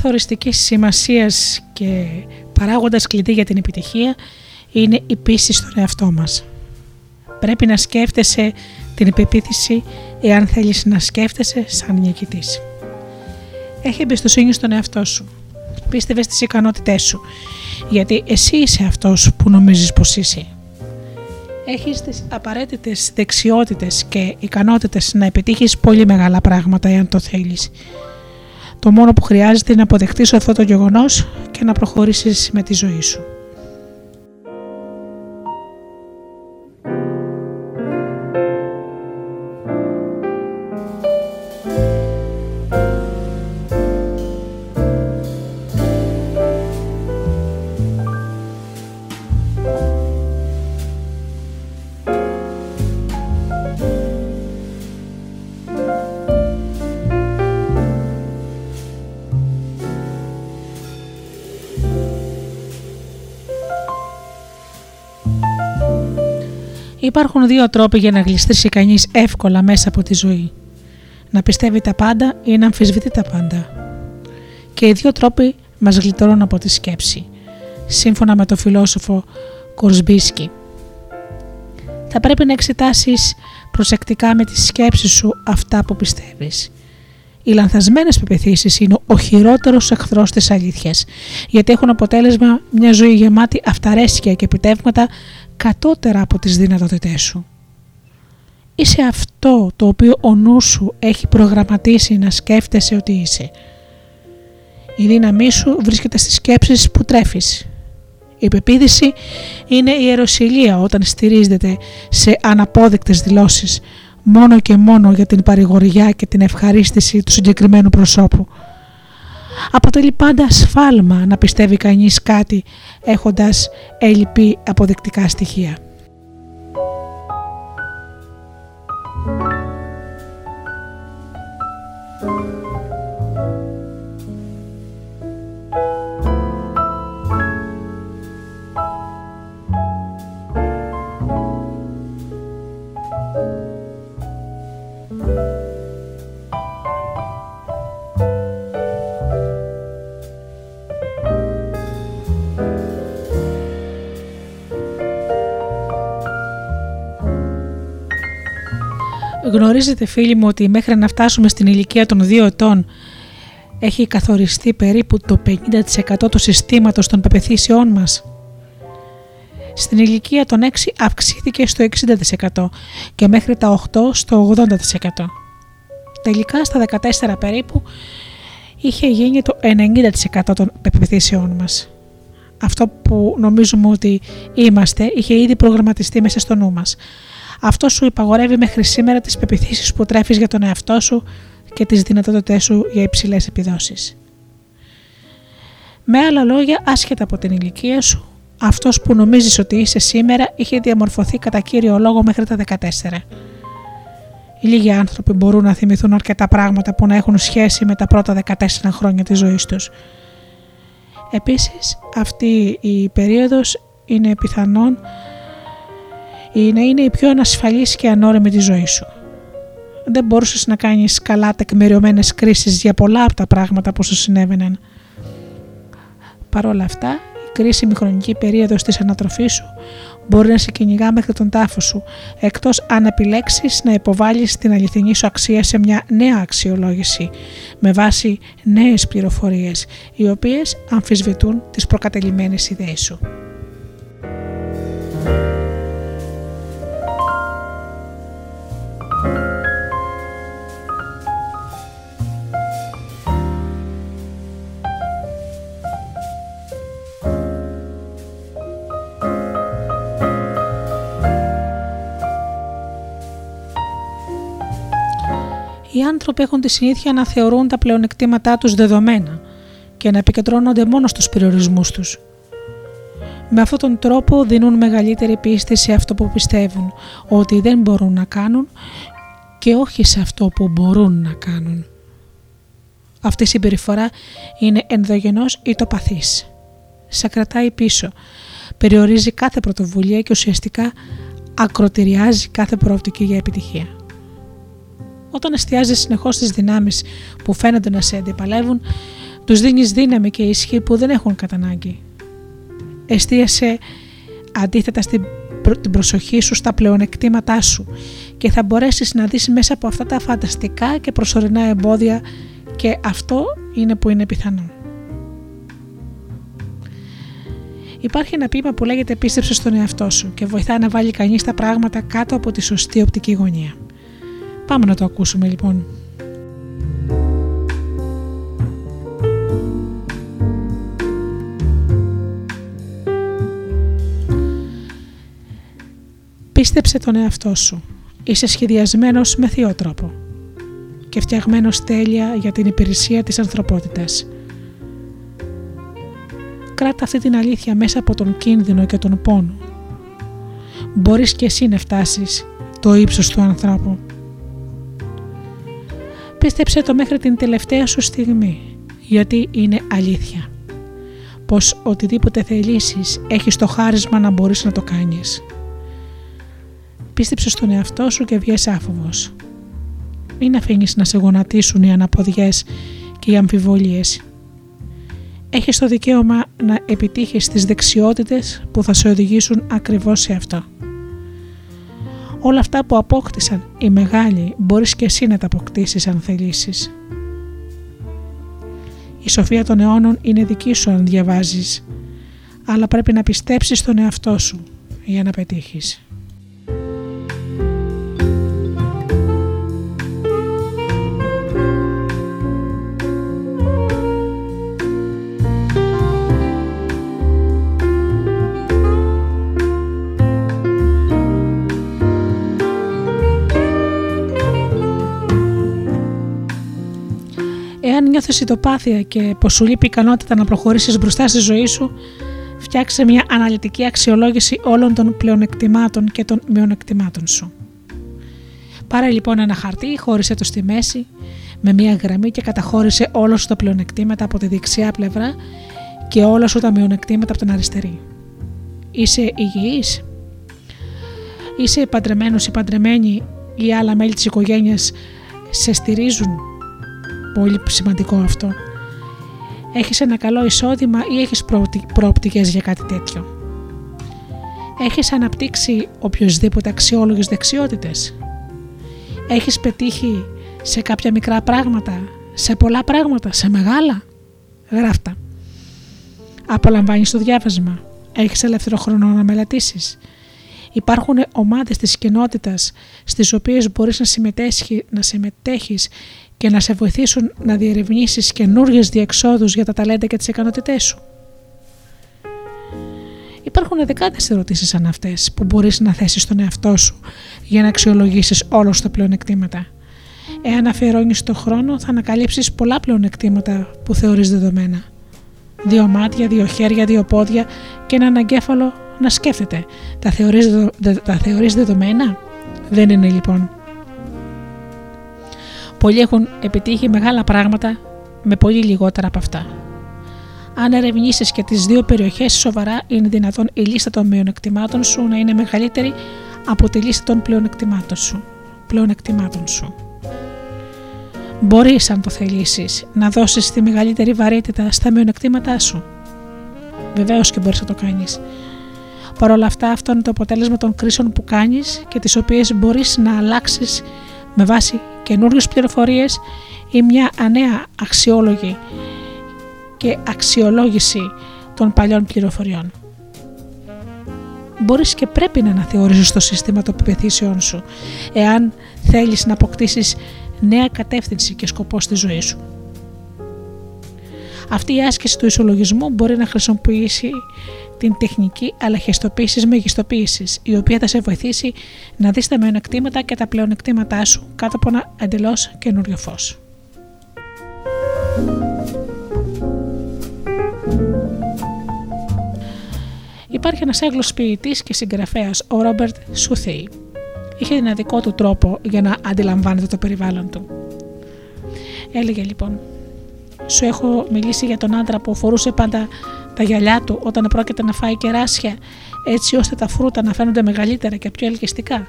Πολύ καθοριστικής σημασίας και παράγοντας κλειδί για την επιτυχία είναι η πίστη στον εαυτό μας. Πρέπει να σκέφτεσαι την υπεποίθηση εάν θέλεις να σκέφτεσαι σαν νικητής. Έχει εμπιστοσύνη στον εαυτό σου. Πίστευε στις ικανότητές σου, γιατί εσύ είσαι αυτός που νομίζεις πως είσαι. Έχεις τις απαραίτητες δεξιότητες και ικανότητες να επιτύχεις πολύ μεγάλα πράγματα εάν το θέλεις. Το μόνο που χρειάζεται είναι να αποδεχτείς αυτό το γεγονός και να προχωρήσεις με τη ζωή σου. Υπάρχουν δύο τρόποι για να γλιστρήσει κανείς εύκολα μέσα από τη ζωή. Να πιστεύει τα πάντα ή να αμφισβητεί τα πάντα. Και οι δύο τρόποι μας γλιτώνουν από τη σκέψη, σύμφωνα με τον φιλόσοφο Κορσμπίσκι. Θα πρέπει να εξετάσεις προσεκτικά με τη σκέψη σου αυτά που πιστεύεις. Οι λανθασμένες πεπιθήσεις είναι ο χειρότερος εχθρός της αλήθειας, γιατί έχουν αποτέλεσμα μια ζωή γεμάτη αυταρέσκεια και επιτεύγματα κατώτερα από τις δυνατότητές σου. Είσαι αυτό το οποίο ο νους σου έχει προγραμματίσει να σκέφτεσαι ότι είσαι. Η δύναμή σου βρίσκεται στις σκέψεις που τρέφεις. Η πεποίθηση είναι η ιεροσιλία όταν στηρίζεται σε αναπόδεικτες δηλώσεις μόνο και μόνο για την παρηγοριά και την ευχαρίστηση του συγκεκριμένου προσώπου. Αποτελεί πάντα σφάλμα να πιστεύει κανείς κάτι έχοντας έλλειπη αποδεικτικά στοιχεία. Γνωρίζετε φίλοι μου ότι μέχρι να φτάσουμε στην ηλικία των 2 ετών έχει καθοριστεί περίπου το 50% του συστήματος των πεπαιθήσεών μας; Στην ηλικία των 6 αυξήθηκε στο 60% και μέχρι τα 8 στο 80%. Τελικά στα 14 περίπου είχε γίνει το 90% των πεπιθήσεών μας. Αυτό που νομίζουμε ότι είμαστε είχε ήδη προγραμματιστεί μέσα στο νου μας. Αυτό σου υπαγορεύει μέχρι σήμερα τις πεπιθήσεις που τρέφεις για τον εαυτό σου και τις δυνατότητές σου για υψηλές επιδόσεις. Με άλλα λόγια, άσχετα από την ηλικία σου, αυτός που νομίζεις ότι είσαι σήμερα είχε διαμορφωθεί κατά κύριο λόγο μέχρι τα 14. Λίγοι άνθρωποι μπορούν να θυμηθούν αρκετά πράγματα που να έχουν σχέση με τα πρώτα 14 χρόνια της ζωής τους. Επίσης, αυτή η περίοδος είναι πιθανόν να είναι η πιο ανασφαλής και ανώριμη της ζωής σου. Δεν μπορούσες να κάνεις καλά τεκμηριωμένες κρίσεις για πολλά από τα πράγματα που σου συνέβαιναν. Παρ' όλα αυτά, η κρίσιμη χρονική περίοδος της ανατροφής σου μπορεί να σε κυνηγά μέχρι τον τάφος σου, εκτός αν επιλέξεις να υποβάλεις την αληθινή σου αξία σε μια νέα αξιολόγηση, με βάση νέες πληροφορίες, οι οποίες αμφισβητούν τις προκατελημένες ιδέες σου. Οι άνθρωποι έχουν τη συνήθεια να θεωρούν τα πλεονεκτήματά τους δεδομένα και να επικεντρώνονται μόνο στους περιορισμούς τους. Με αυτόν τον τρόπο δίνουν μεγαλύτερη πίστη σε αυτό που πιστεύουν ότι δεν μπορούν να κάνουν και όχι σε αυτό που μπορούν να κάνουν. Αυτή η συμπεριφορά είναι ενδογενός ή το παθής. Σε κρατάει πίσω, περιορίζει κάθε πρωτοβουλία και ουσιαστικά ακροτηριάζει κάθε προοπτική για επιτυχία. Όταν εστιάζεις συνεχώς στις δυνάμεις που φαίνονται να σε αντιπαλεύουν, τους δίνεις δύναμη και ισχύ που δεν έχουν κατά ανάγκη. Εστίασε αντίθετα στην την προσοχή σου στα πλεονεκτήματά σου και θα μπορέσεις να δεις μέσα από αυτά τα φανταστικά και προσωρινά εμπόδια και αυτό είναι που είναι πιθανό. Υπάρχει ένα ποίημα που λέγεται πίστεψε στον εαυτό σου και βοηθά να βάλει κανείς τα πράγματα κάτω από τη σωστή οπτική γωνία. Πάμε να το ακούσουμε λοιπόν. Πίστεψε τον εαυτό σου. Είσαι σχεδιασμένος με θείο τρόπο και φτιαγμένος τέλεια για την υπηρεσία της ανθρωπότητας. Κράτα αυτή την αλήθεια μέσα από τον κίνδυνο και τον πόνο. Μπορείς και εσύ να φτάσεις το ύψος του ανθρώπου. Πίστεψε το μέχρι την τελευταία σου στιγμή, γιατί είναι αλήθεια. Πως οτιδήποτε θελήσεις έχεις το χάρισμα να μπορείς να το κάνεις. Πίστεψε στον εαυτό σου και βγες άφοβος. Μην αφήνεις να σε γονατίσουν οι αναποδιές και οι αμφιβολίες. Έχεις το δικαίωμα να επιτύχεις τις δεξιότητες που θα σε οδηγήσουν ακριβώς σε αυτό όλα αυτά που απόκτησαν οι μεγάλοι μπορείς και εσύ να τα αποκτήσεις αν θελήσεις. Η σοφία των αιώνων είναι δική σου αν διαβάζεις, αλλά πρέπει να πιστέψεις στον εαυτό σου για να πετύχεις. Εάν νιώθεις ητοπάθεια και πως σου λείπει ικανότητα να προχωρήσεις μπροστά στη ζωή σου, φτιάξε μια αναλυτική αξιολόγηση όλων των πλεονεκτημάτων και των μειονεκτημάτων σου. Πάρε λοιπόν ένα χαρτί, χώρισε το στη μέση με μια γραμμή και καταχώρησε όλα σου τα πλεονεκτήματα από τη δεξιά πλευρά και όλα σου τα μειονεκτήματα από την αριστερή. Είσαι υγιής, είσαι παντρεμένος ή παντρεμένη ή άλλα μέλη της οικογένειας σε στηρίζουν; Πολύ σημαντικό αυτό. Έχεις ένα καλό εισόδημα ή έχεις προοπτικές για κάτι τέτοιο; Έχεις αναπτύξει οποιοδήποτε αξιόλογες δεξιότητες; Έχεις πετύχει σε κάποια μικρά πράγματα, σε πολλά πράγματα, σε μεγάλα; Γράφτα. Απολαμβάνεις το διάβασμα. Έχεις ελεύθερο χρόνο να μελετήσεις. Υπάρχουν ομάδες της κοινότητας στις οποίες μπορείς να, συμμετέχει, να συμμετέχεις και να σε βοηθήσουν να διερευνήσεις καινούριε διεξόδους για τα ταλέντα και τις ικανότητές σου. Υπάρχουν δεκάδες ερωτήσεις σαν αυτές που μπορείς να θέσεις στον εαυτό σου για να αξιολογήσεις όλα τα πλεονεκτήματα. Εάν αφιερώνεις τον χρόνο, θα ανακαλύψεις πολλά πλεονεκτήματα που θεωρείς δεδομένα. Δύο μάτια, δύο χέρια, δύο πόδια και έναν εγκέφαλο να σκέφτεται. Τα θεωρείς, τα θεωρείς δεδομένα; Δεν είναι λοιπόν. Πολλοί έχουν επιτύχει μεγάλα πράγματα με πολύ λιγότερα από αυτά. Αν ερευνήσεις και τις δύο περιοχές σοβαρά, είναι δυνατόν η λίστα των μειονεκτημάτων σου να είναι μεγαλύτερη από τη λίστα των πλεονεκτημάτων σου. Πλεονεκτημάτων σου. Μπορείς, αν το θελήσεις, να δώσεις τη μεγαλύτερη βαρύτητα στα μειονεκτήματά σου. Βεβαίως και μπορείς να το κάνεις. Παρ' όλα αυτά, αυτό είναι το αποτέλεσμα των κρίσεων που κάνεις και τις οποίες μπορείς να αλλάξεις με βάση καινούριες πληροφορίες ή μια ανέα αξιόλογη και αξιολόγηση των παλιών πληροφοριών. Μπορείς και πρέπει να αναθεωρήσεις το σύστημα των πεπιθήσεών σου, εάν θέλεις να αποκτήσεις νέα κατεύθυνση και σκοπό στη ζωή σου. Αυτή η άσκηση του ισολογισμού μπορεί να χρησιμοποιήσει την τεχνική αλαχιστοποίηση μεγιστοποίησης, η οποία θα σε βοηθήσει να δεις τα μειονεκτήματα και τα πλεονεκτήματά σου κάτω από ένα εντελώς καινούριο φως. Υπάρχει ένας Άγγλος ποιητής και συγγραφέας, ο Ρόμπερτ Σουθέι. Είχε ένα δικό του τρόπο για να αντιλαμβάνεται το περιβάλλον του. Έλεγε λοιπόν: Σου έχω μιλήσει για τον άντρα που φορούσε πάντα τα γυαλιά του όταν πρόκειται να φάει κεράσια, έτσι ώστε τα φρούτα να φαίνονται μεγαλύτερα και πιο ελκυστικά.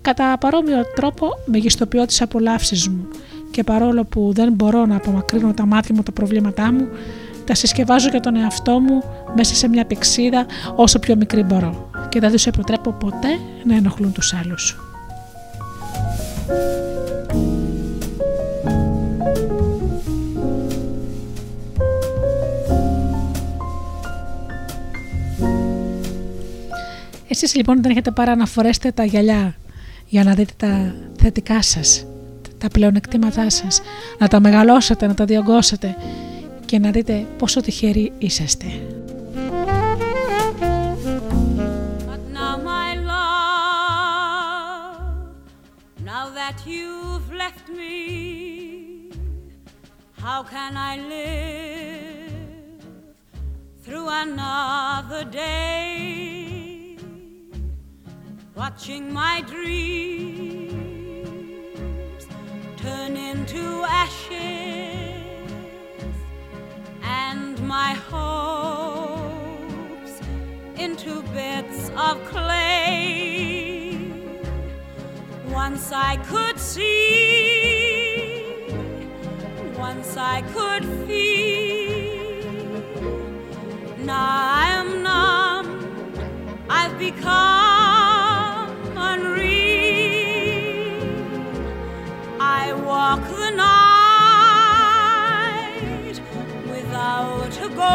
Κατά παρόμοιο τρόπο μεγιστοποιώ τις απολαύσεις μου και παρόλο που δεν μπορώ να απομακρύνω τα μάτια μου τα προβλήματά μου, τα συσκευάζω για τον εαυτό μου μέσα σε μια πηξίδα όσο πιο μικρή μπορώ και δεν τους επιτρέπω ποτέ να ενοχλούν τους άλλους. Εσείς λοιπόν δεν έχετε παρά να φορέσετε τα γυαλιά για να δείτε τα θετικά σας, τα πλεονεκτήματά σας, να τα μεγαλώσετε, να τα διωγγώσετε και να δείτε πόσο τυχεροί είσαστε. But now my love, now that you've left me, how can I live through another day? Watching my dreams turn into ashes and my hopes into bits of clay. Once I could see, once I could feel. Now I am numb, I've become gold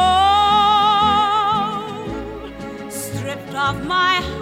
stripped off my heart.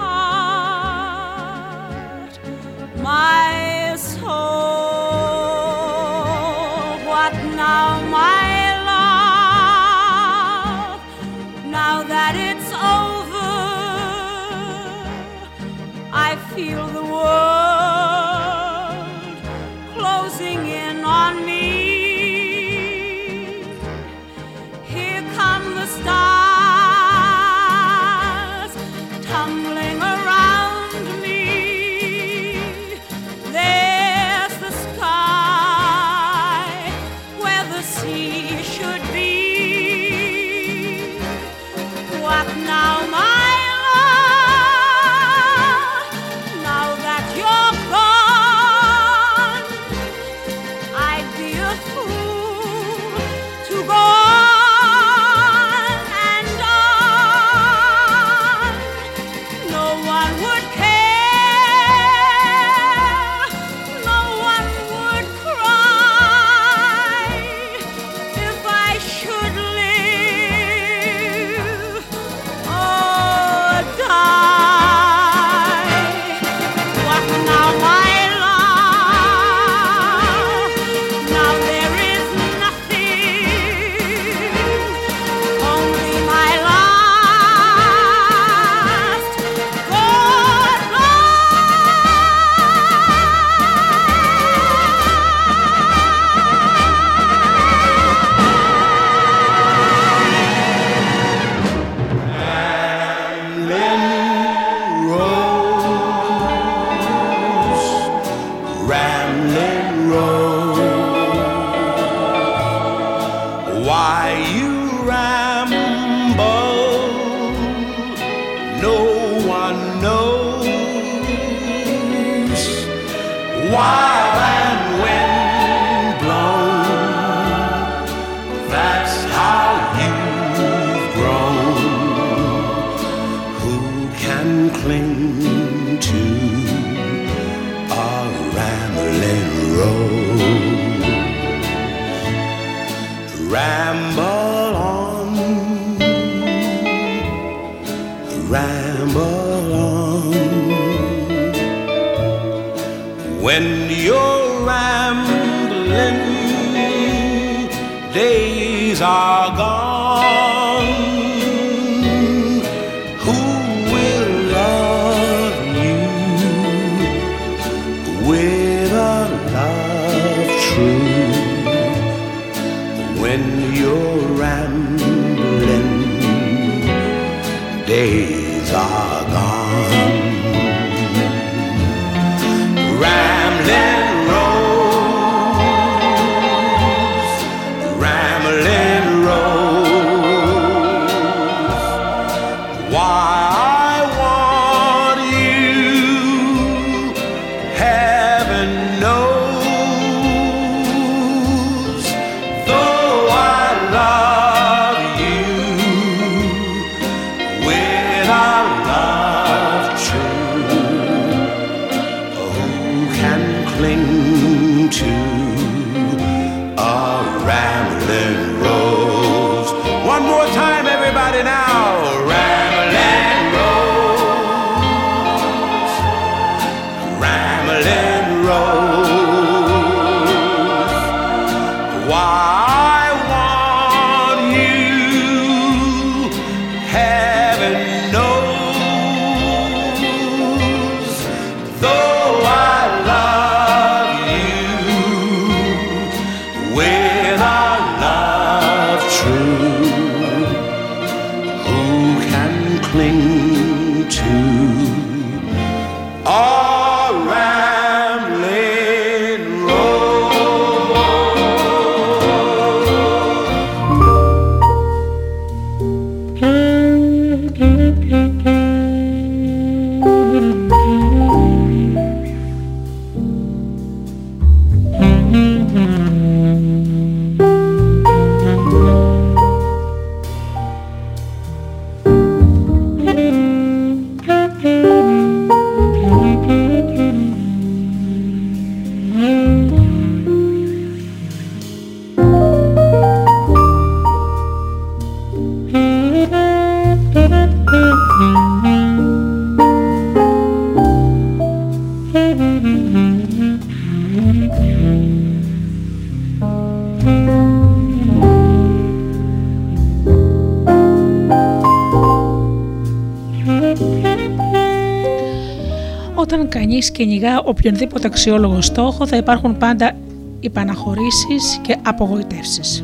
Κυνηγά οποιονδήποτε αξιόλογο στόχο θα υπάρχουν πάντα υπαναχωρήσεις και απογοητεύσεις.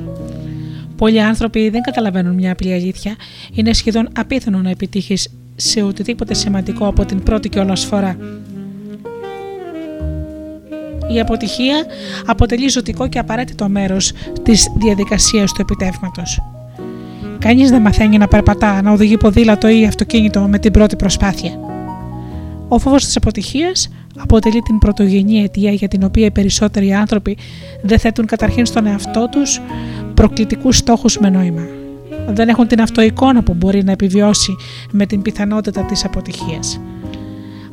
Πολλοί άνθρωποι δεν καταλαβαίνουν μια απλή αλήθεια. Είναι σχεδόν απίθανο να επιτύχεις σε οτιδήποτε σημαντικό από την πρώτη κιόλας φορά. Η αποτυχία αποτελεί ζωτικό και απαραίτητο μέρος της διαδικασίας του επιτεύγματος. Κανείς δεν μαθαίνει να περπατά, να οδηγεί ποδήλατο ή αυτοκίνητο με την πρώτη προσπάθεια. Ο φόβος της αποτυχίας αποτελεί την πρωτογενή αιτία για την οποία οι περισσότεροι άνθρωποι δεν θέτουν καταρχήν στον εαυτό τους προκλητικούς στόχους με νόημα. Δεν έχουν την αυτοεικόνα που μπορεί να επιβιώσει με την πιθανότητα της αποτυχίας.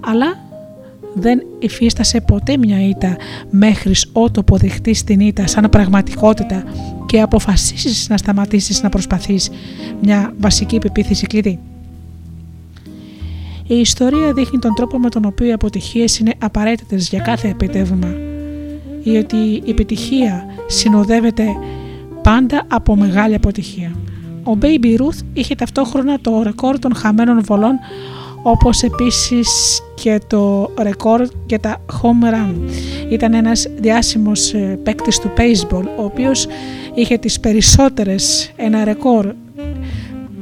Αλλά δεν υφίστασε ποτέ μια ήττα μέχρι ότου αποδειχτείς την ήττα σαν πραγματικότητα και αποφασίσεις να σταματήσεις να προσπαθείς μια βασική πεποίθηση κλειδί. Η ιστορία δείχνει τον τρόπο με τον οποίο οι αποτυχίες είναι απαραίτητες για κάθε επιτεύγμα ή ότι η επιτυχία συνοδεύεται πάντα από μεγάλη αποτυχία. Ο Baby Ruth είχε ταυτόχρονα το ρεκόρ των χαμένων βολών όπως επίσης και το ρεκόρ για τα home run. Ήταν ένας διάσημος ε, παίκτης του baseball, ο οποίος είχε τις περισσότερες, ένα ρεκόρ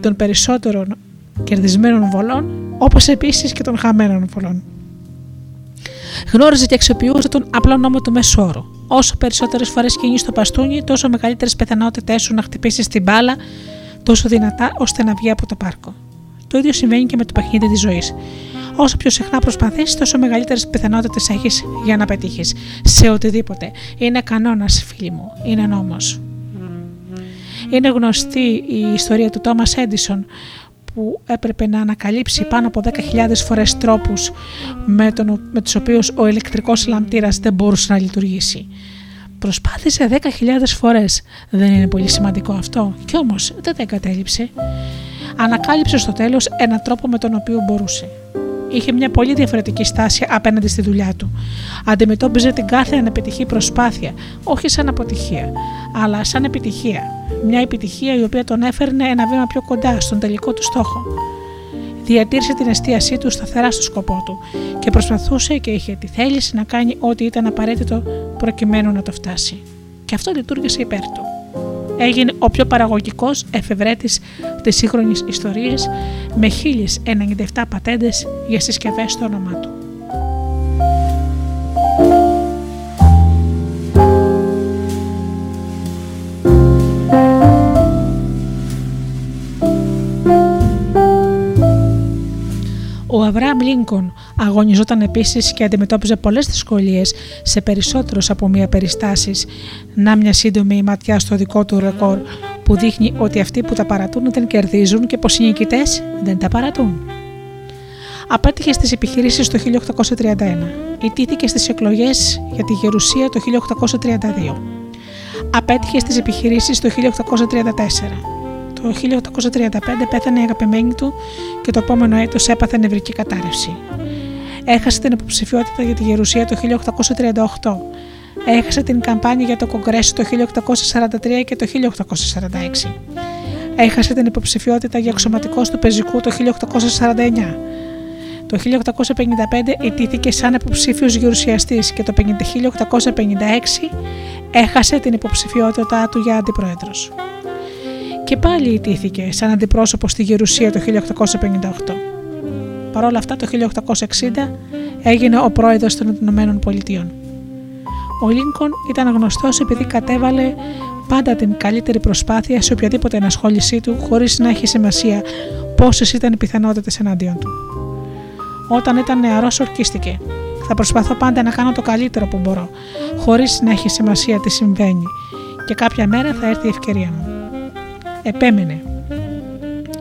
των περισσότερων κερδισμένων βολών, όπως επίσης και των χαμένων βολών. Γνώριζε και αξιοποιούσε τον απλό νόμο του μέσου όρου. Όσο περισσότερες φορές κινεί το παστούνι, τόσο μεγαλύτερες πιθανότητέ σου να χτυπήσει την μπάλα τόσο δυνατά ώστε να βγει από το πάρκο. Το ίδιο συμβαίνει και με το παιχνίδι της ζωής. Όσο πιο συχνά προσπαθείς, τόσο μεγαλύτερες πιθανότητες έχεις για να πετύχεις σε οτιδήποτε. Είναι κανόνας, φίλοι μου. Είναι νόμος. Είναι γνωστή η ιστορία του Τόμα Έντισον που έπρεπε να ανακαλύψει πάνω από 10.000 φορές τρόπους με, τον, με τους οποίους ο ηλεκτρικός λαμπτήρας δεν μπορούσε να λειτουργήσει. Προσπάθησε 10.000 φορές. Δεν είναι πολύ σημαντικό αυτό. Κι όμως δεν τα εγκατέλειψε. Ανακάλυψε στο τέλος έναν τρόπο με τον οποίο μπορούσε. Είχε μια πολύ διαφορετική στάση απέναντι στη δουλειά του. Αντιμετώπιζε την κάθε ανεπιτυχή προσπάθεια, όχι σαν αποτυχία, αλλά σαν επιτυχία. Μια επιτυχία η οποία τον έφερνε ένα βήμα πιο κοντά στον τελικό του στόχο. Διατήρησε την εστίασή του σταθερά στο σκοπό του και προσπαθούσε και είχε τη θέληση να κάνει ό,τι ήταν απαραίτητο προκειμένου να το φτάσει. Και αυτό λειτουργήσε υπέρ του. Έγινε ο πιο παραγωγικός εφευρέτης της σύγχρονης ιστορίας με 1097 πατέντες για συσκευές στο όνομά του. Ο Αβραάμ Λίνκον αγωνιζόταν επίσης και αντιμετώπιζε πολλές δυσκολίες σε περισσότερους από μία περιστάσεις. Να μια σύντομη ματιά στο δικό του ρεκόρ που δείχνει ότι αυτοί που τα παρατούν δεν κερδίζουν και πως οι νικητές δεν τα παρατούν. Απέτυχε στις επιχειρήσεις το 1831. Ιτήθηκε στις εκλογές για τη Γερουσία το 1832. Απέτυχε στις επιχειρήσεις το 1834. Το 1835 πέθανε η αγαπημένη του και το επόμενο έτος έπαθε νευρική κατάρρευση. Έχασε την υποψηφιότητα για τη Γερουσία το 1838. Έχασε την καμπάνια για το Κογκρέσο το 1843 και το 1846. Έχασε την υποψηφιότητα για αξιωματικός του πεζικού το 1849. Το 1855 ιτήθηκε σαν υποψήφιος γερουσιαστής και το 1856 έχασε την υποψηφιότητά του για αντιπρόεδρος και πάλι ιτήθηκε σαν αντιπρόσωπος στη Γερουσία το 1858. Παρ' όλα αυτά το 1860 έγινε ο πρόεδρος των Ηνωμένων Πολιτείων. Ο Λίνκον ήταν γνωστός επειδή κατέβαλε πάντα την καλύτερη προσπάθεια σε οποιαδήποτε ενασχόλησή του χωρίς να έχει σημασία πόσες ήταν οι πιθανότητες εναντίον του. Όταν ήταν νεαρός ορκίστηκε. Θα προσπαθώ πάντα να κάνω το καλύτερο που μπορώ, χωρίς να έχει σημασία τι συμβαίνει και κάποια μέρα θα έρθει η ευκαιρία μου επέμενε.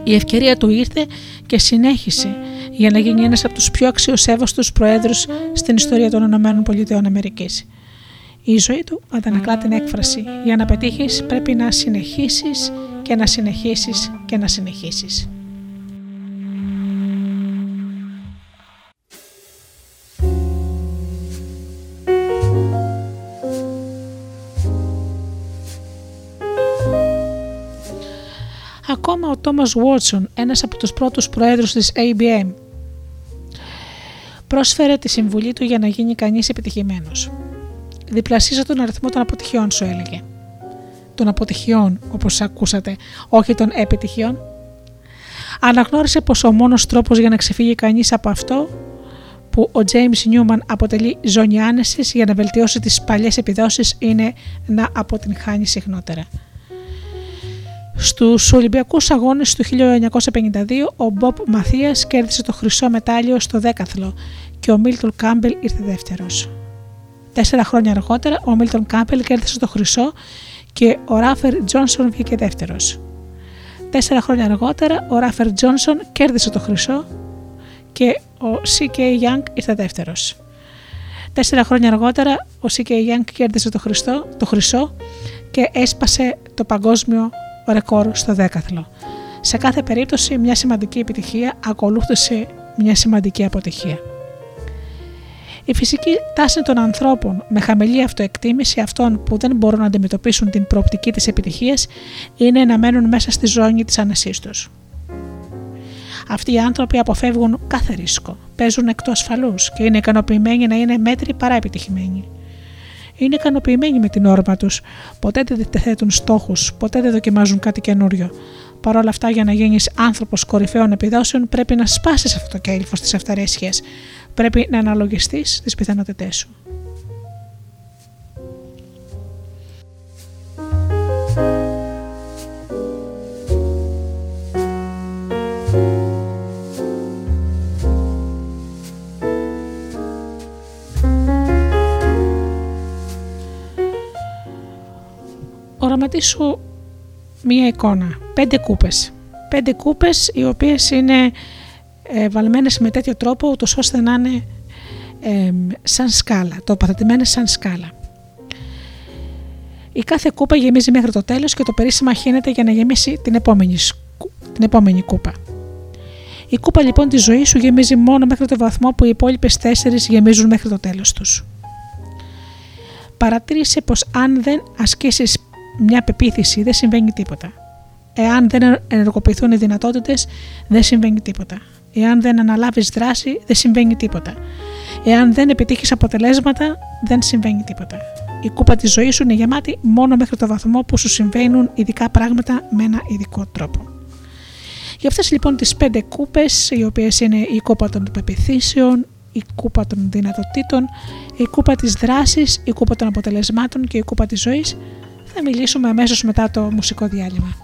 Η ευκαιρία του ήρθε και συνέχισε για να γίνει ένας από τους πιο αξιοσέβαστους προέδρους στην ιστορία των ΗΠΑ. Η ζωή του αντανακλά την έκφραση «Για να πετύχεις πρέπει να συνεχίσεις και να συνεχίσεις και να συνεχίσεις». Ακόμα ο Τόμας Βότσον, ένας από τους πρώτους προέδρους της ABM, πρόσφερε τη συμβουλή του για να γίνει κανείς επιτυχημένος. Διπλασίζω τον αριθμό των αποτυχιών σου έλεγε. Των αποτυχιών, όπως ακούσατε, όχι των επιτυχιών. Αναγνώρισε πως ο μόνος τρόπος για να ξεφύγει κανείς από αυτό που ο James Newman αποτελεί ζώνη άνεσης για να βελτιώσει τις παλιές επιδόσεις είναι να αποτυγχάνει συχνότερα. Στους Ολυμπιακούς Αγώνες του 1952, ο Μπομπ Μαθίας κέρδισε το χρυσό μετάλλιο στο δέκαθλο και ο Μίλτον Κάμπελ ήρθε δεύτερος. Τέσσερα χρόνια αργότερα, ο Μίλτον Κάμπελ κέρδισε το χρυσό και ο Ράφερ Τζόνσον βγήκε δεύτερος. Τέσσερα χρόνια αργότερα, ο Ράφερ Τζόνσον κέρδισε το χρυσό και ο C.K. Yang ήρθε δεύτερος. Τέσσερα χρόνια αργότερα, ο C.K. Young κέρδισε το, χρυσό, το χρυσό και έσπασε το παγκόσμιο ρεκόρ στο δέκαθλο. Σε κάθε περίπτωση μια σημαντική επιτυχία ακολούθησε μια σημαντική αποτυχία. Η φυσική τάση των ανθρώπων με χαμηλή αυτοεκτίμηση αυτών που δεν μπορούν να αντιμετωπίσουν την προοπτική της επιτυχίας είναι να μένουν μέσα στη ζώνη της άνεσής τους. Αυτοί οι άνθρωποι αποφεύγουν κάθε ρίσκο, παίζουν εκτός ασφαλούς και είναι ικανοποιημένοι να είναι μέτροι παρά επιτυχημένοι είναι ικανοποιημένοι με την όρμα τους. Ποτέ δεν θέτουν στόχους, ποτέ δεν δοκιμάζουν κάτι καινούριο. Παρ' όλα αυτά, για να γίνεις άνθρωπος κορυφαίων επιδόσεων, πρέπει να σπάσεις αυτό το κέλυφο τη αυταρέσχεια. Πρέπει να αναλογιστείς τις πιθανότητές σου. Οραματίσου μία εικόνα. Πέντε κούπες. Πέντε κούπες οι οποίες είναι ε, βαλμένες με τέτοιο τρόπο ούτως ώστε να είναι ε, σαν σκάλα, τοποθετημένες σαν σκάλα. Η κάθε κούπα γεμίζει μέχρι το τέλος και το περίσσημα χύνεται για να γεμίσει την επόμενη, την επόμενη κούπα. Η κούπα λοιπόν τη ζωή σου γεμίζει μόνο μέχρι το βαθμό που οι υπόλοιπες τέσσερις γεμίζουν μέχρι το τέλος τους. Παρατήρησε πως αν δεν ασκήσεις μια πεποίθηση δεν συμβαίνει τίποτα. Εάν δεν ενεργοποιηθούν οι δυνατότητες, δεν συμβαίνει τίποτα. Εάν δεν αναλάβεις δράση, δεν συμβαίνει τίποτα. Εάν δεν επιτύχεις αποτελέσματα, δεν συμβαίνει τίποτα. Η κούπα της ζωής σου είναι γεμάτη μόνο μέχρι το βαθμό που σου συμβαίνουν ειδικά πράγματα με ένα ειδικό τρόπο. Για αυτές λοιπόν τις πέντε κούπες, οι οποίες είναι η κούπα των πεπιθήσεων, η κούπα των δυνατοτήτων, η κούπα της δράσης, η κούπα των αποτελεσμάτων και η κούπα της ζωής, θα μιλήσουμε αμέσως μετά το μουσικό διάλειμμα.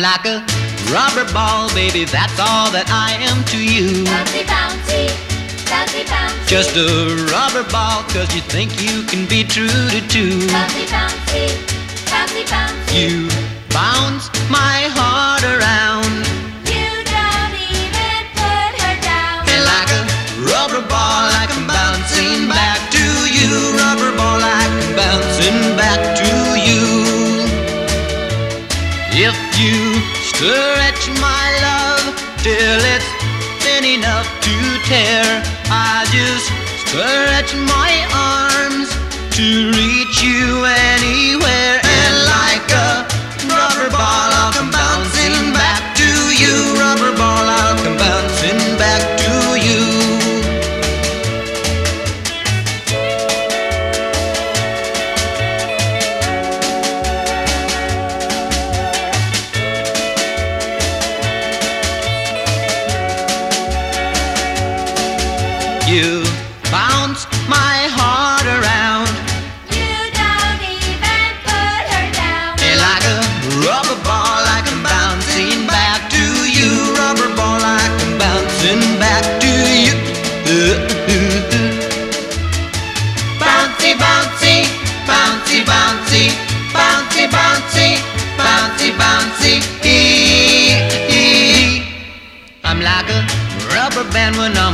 Like a rubber ball, baby, that's all that I am to you. Bouncy, bouncy, bouncy, bouncy. Just a rubber ball, cause you think you can be true to two. Bouncy, bouncy, bouncy, bouncy. You bounce my heart around. You don't even put her down. And like a rubber ball, like I'm bouncing back to you. Rubber ball, like I'm bouncing back to you. You stretch my love till it's thin enough to tear, I just stretch my arms to reach you anywhere.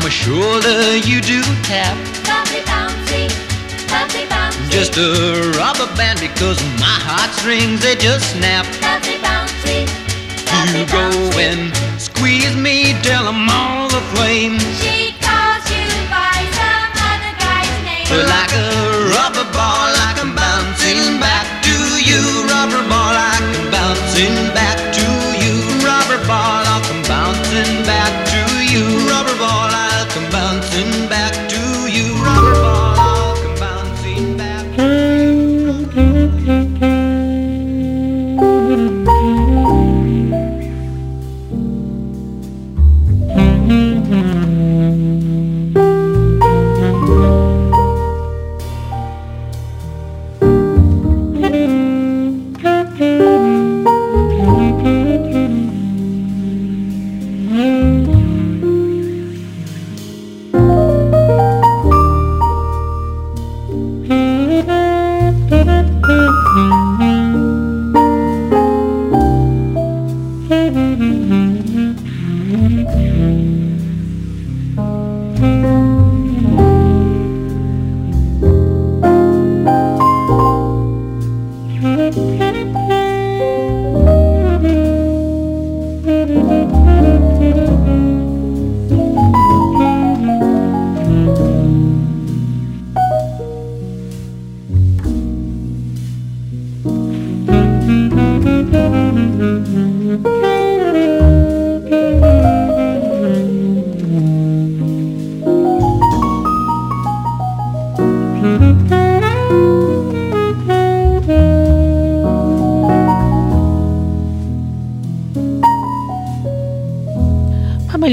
My shoulder you do tap. Bumpy bouncy, bumpy bouncy. Just a rubber band because my heartstrings they just snap. Bumpy bouncy, You go and squeeze me till I'm all aflame. She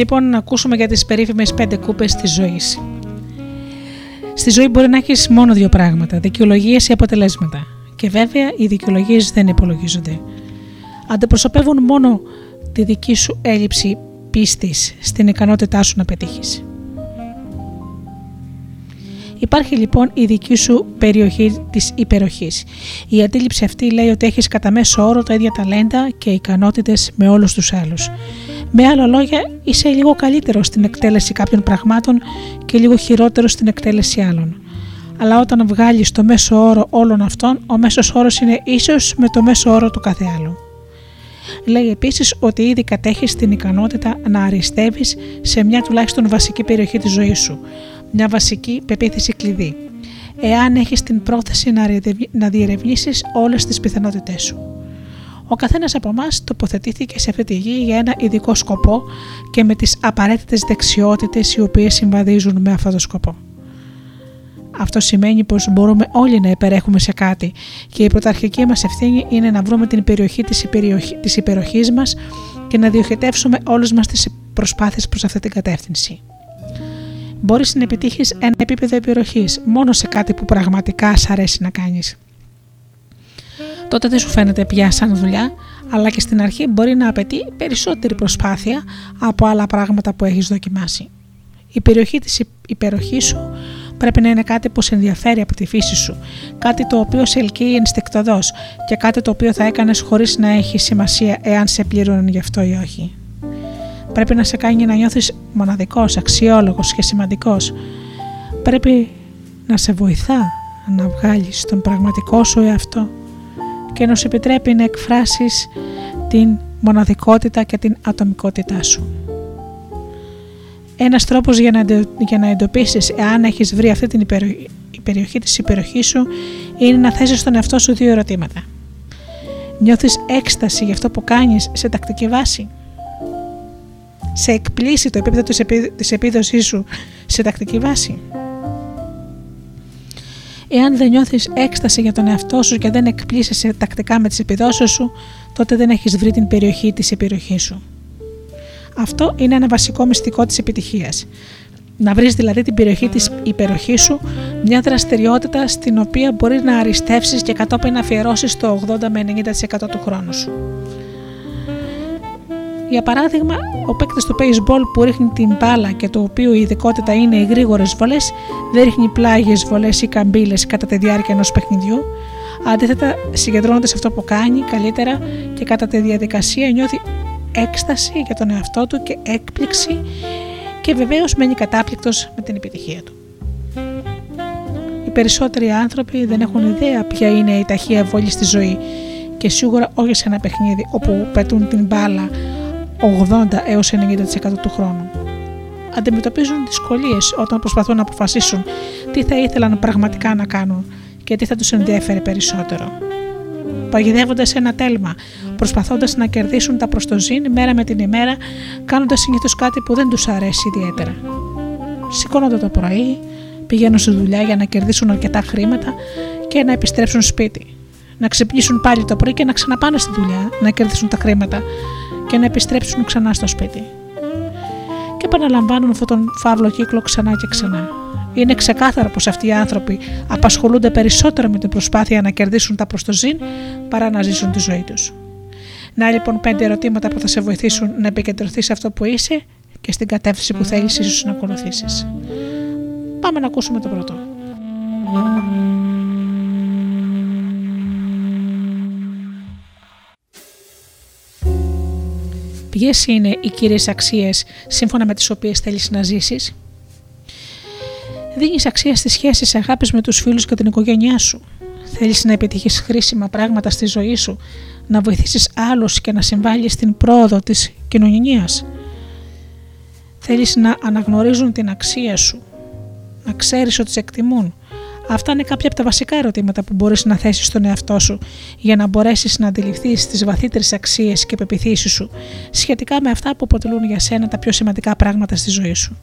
λοιπόν να ακούσουμε για τις περίφημες πέντε κούπες της ζωής. Στη ζωή μπορεί να έχεις μόνο δύο πράγματα, δικαιολογίες ή αποτελέσματα. Και βέβαια οι δικαιολογίες δεν υπολογίζονται. Αντιπροσωπεύουν μόνο τη δική σου έλλειψη πίστης στην ικανότητά σου να πετύχεις. Υπάρχει λοιπόν η δική σου περιοχή της υπεροχής. Η αντίληψη αυτή λέει ότι έχεις κατά μέσο όρο τα ίδια ταλέντα και ικανότητες με όλους τους άλλους. Με άλλα λόγια, είσαι λίγο καλύτερο στην εκτέλεση κάποιων πραγμάτων και λίγο χειρότερο στην εκτέλεση άλλων. Αλλά όταν βγάλεις το μέσο όρο όλων αυτών, ο μέσος όρος είναι ίσος με το μέσο όρο του κάθε άλλου. Λέει επίσης ότι ήδη κατέχεις την ικανότητα να αριστεύεις σε μια τουλάχιστον βασική περιοχή της ζωής σου, μια βασική πεποίθηση κλειδί, εάν έχεις την πρόθεση να διερευνη- να διερευνήσεις όλες τις πιθανότητές σου. Ο καθένας από εμάς τοποθετήθηκε σε αυτή τη γη για ένα ειδικό σκοπό και με τις απαραίτητες δεξιότητες οι οποίες συμβαδίζουν με αυτό το σκοπό. Αυτό σημαίνει πως μπορούμε όλοι να υπερέχουμε σε κάτι και η πρωταρχική μας ευθύνη είναι να βρούμε την περιοχή της, υπεριοχή, της υπεροχής μας και να διοχετεύσουμε όλες μας τις προσπάθειες προς αυτή την κατεύθυνση. Μπορείς να επιτύχεις ένα επίπεδο υπεροχής μόνο σε κάτι που πραγματικά σ' αρέσει να κάνεις τότε δεν σου φαίνεται πια σαν δουλειά, αλλά και στην αρχή μπορεί να απαιτεί περισσότερη προσπάθεια από άλλα πράγματα που έχεις δοκιμάσει. Η περιοχή της υπεροχής σου πρέπει να είναι κάτι που σε ενδιαφέρει από τη φύση σου, κάτι το οποίο σε ελκύει ενστικτοδός και κάτι το οποίο θα έκανες χωρίς να έχει σημασία εάν σε πλήρωναν γι' αυτό ή όχι. Πρέπει να σε κάνει να νιώθεις μοναδικός, αξιόλογος και σημαντικός. Πρέπει να σε βοηθά να βγάλεις τον πραγματικό σου εαυτό και να σου επιτρέπει να εκφράσεις την μοναδικότητα και την ατομικότητά σου. Ένας τρόπος για να, εντε- για να εντοπίσεις εάν έχεις βρει αυτή την υπερο- η περιοχή της υπεροχής σου είναι να θέσεις στον εαυτό σου δύο ερωτήματα. Νιώθεις έκσταση για αυτό που κάνεις σε τακτική βάση; Σε εκπλήσει το επίπεδο της, επί, της επίδοσής σου σε τακτική βάση; Εάν δεν νιώθεις έκσταση για τον εαυτό σου και δεν εκπλήσεσαι τακτικά με τις επιδόσεις σου, τότε δεν έχεις βρει την περιοχή της επιρροχής σου. Αυτό είναι ένα βασικό μυστικό της επιτυχίας. Να βρεις δηλαδή την περιοχή της υπεροχής σου, μια δραστηριότητα στην οποία μπορείς να αριστεύσεις και κατόπιν να αφιερώσεις το 80 με 90% του χρόνου σου. Για παράδειγμα, ο παίκτης του baseball που ρίχνει την μπάλα και το οποίο η ειδικότητα είναι οι γρήγορες βολές, δεν ρίχνει πλάγιες βολές ή καμπύλες κατά τη διάρκεια ενός παιχνιδιού. Αντίθετα, συγκεντρώνεται σε αυτό που κάνει καλύτερα και κατά τη διαδικασία νιώθει έκσταση για τον εαυτό του και έκπληξη και βεβαίως μένει κατάπληκτος με την επιτυχία του. Οι περισσότεροι άνθρωποι δεν έχουν ιδέα ποια είναι η ταχεία βόλη στη ζωή και σίγουρα όχι σε ένα παιχνίδι όπου πετούν την μπάλα 80 έως 90% του χρόνου. Αντιμετωπίζουν δυσκολίες όταν προσπαθούν να αποφασίσουν τι θα ήθελαν πραγματικά να κάνουν και τι θα τους ενδιαφέρει περισσότερο. Παγιδεύονται σε ένα τέλμα, προσπαθώντας να κερδίσουν τα προστοζήν μέρα με την ημέρα, κάνοντας συνήθως κάτι που δεν τους αρέσει ιδιαίτερα. Σηκώνονται το πρωί, πηγαίνουν στη δουλειά για να κερδίσουν αρκετά χρήματα και να επιστρέψουν σπίτι. Να ξυπνήσουν πάλι το πρωί και να ξαναπάνε στη δουλειά, να κερδίσουν τα χρήματα και να επιστρέψουν ξανά στο σπίτι. Και επαναλαμβάνουν αυτόν τον φαύλο κύκλο ξανά και ξανά. Είναι ξεκάθαρο πως αυτοί οι άνθρωποι απασχολούνται περισσότερο με την προσπάθεια να κερδίσουν τα προστοζήν παρά να ζήσουν τη ζωή τους. Να λοιπόν πέντε ερωτήματα που θα σε βοηθήσουν να επικεντρωθείς σε αυτό που είσαι και στην κατεύθυνση που θέλεις ίσως να ακολουθήσεις. Πάμε να ακούσουμε το πρώτο. Ποιες είναι οι κύριες αξίες σύμφωνα με τις οποίες θέλεις να ζήσεις, Δίνεις αξία στις σχέσεις αγάπης με τους φίλους και την οικογένειά σου. Θέλεις να επιτύχει χρήσιμα πράγματα στη ζωή σου, να βοηθήσεις άλλους και να συμβάλλεις στην πρόοδο της κοινωνία. Θέλεις να αναγνωρίζουν την αξία σου, να ξέρεις ότι σε εκτιμούν, Αυτά είναι κάποια από τα βασικά ερωτήματα που μπορείς να θέσεις στον εαυτό σου για να μπορέσεις να αντιληφθείς τις βαθύτερες αξίες και πεπιθήσεις σου σχετικά με αυτά που αποτελούν για σένα τα πιο σημαντικά πράγματα στη ζωή σου.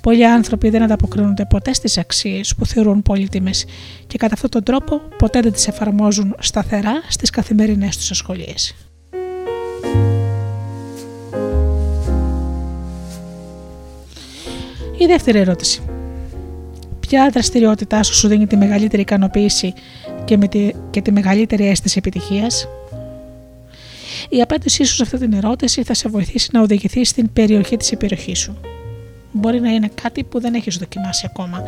Πολλοί άνθρωποι δεν ανταποκρίνονται ποτέ στις αξίες που θεωρούν πολύτιμες και κατά αυτόν τον τρόπο ποτέ δεν τις εφαρμόζουν σταθερά στις καθημερινές τους ασχολίες. Η δεύτερη ερώτηση ποια δραστηριότητά σου σου δίνει τη μεγαλύτερη ικανοποίηση και, με τη, και τη μεγαλύτερη αίσθηση επιτυχίας; Η απάντησή σου σε αυτή την ερώτηση θα σε βοηθήσει να οδηγηθείς στην περιοχή της υπεροχής σου. Μπορεί να είναι κάτι που δεν έχεις δοκιμάσει ακόμα,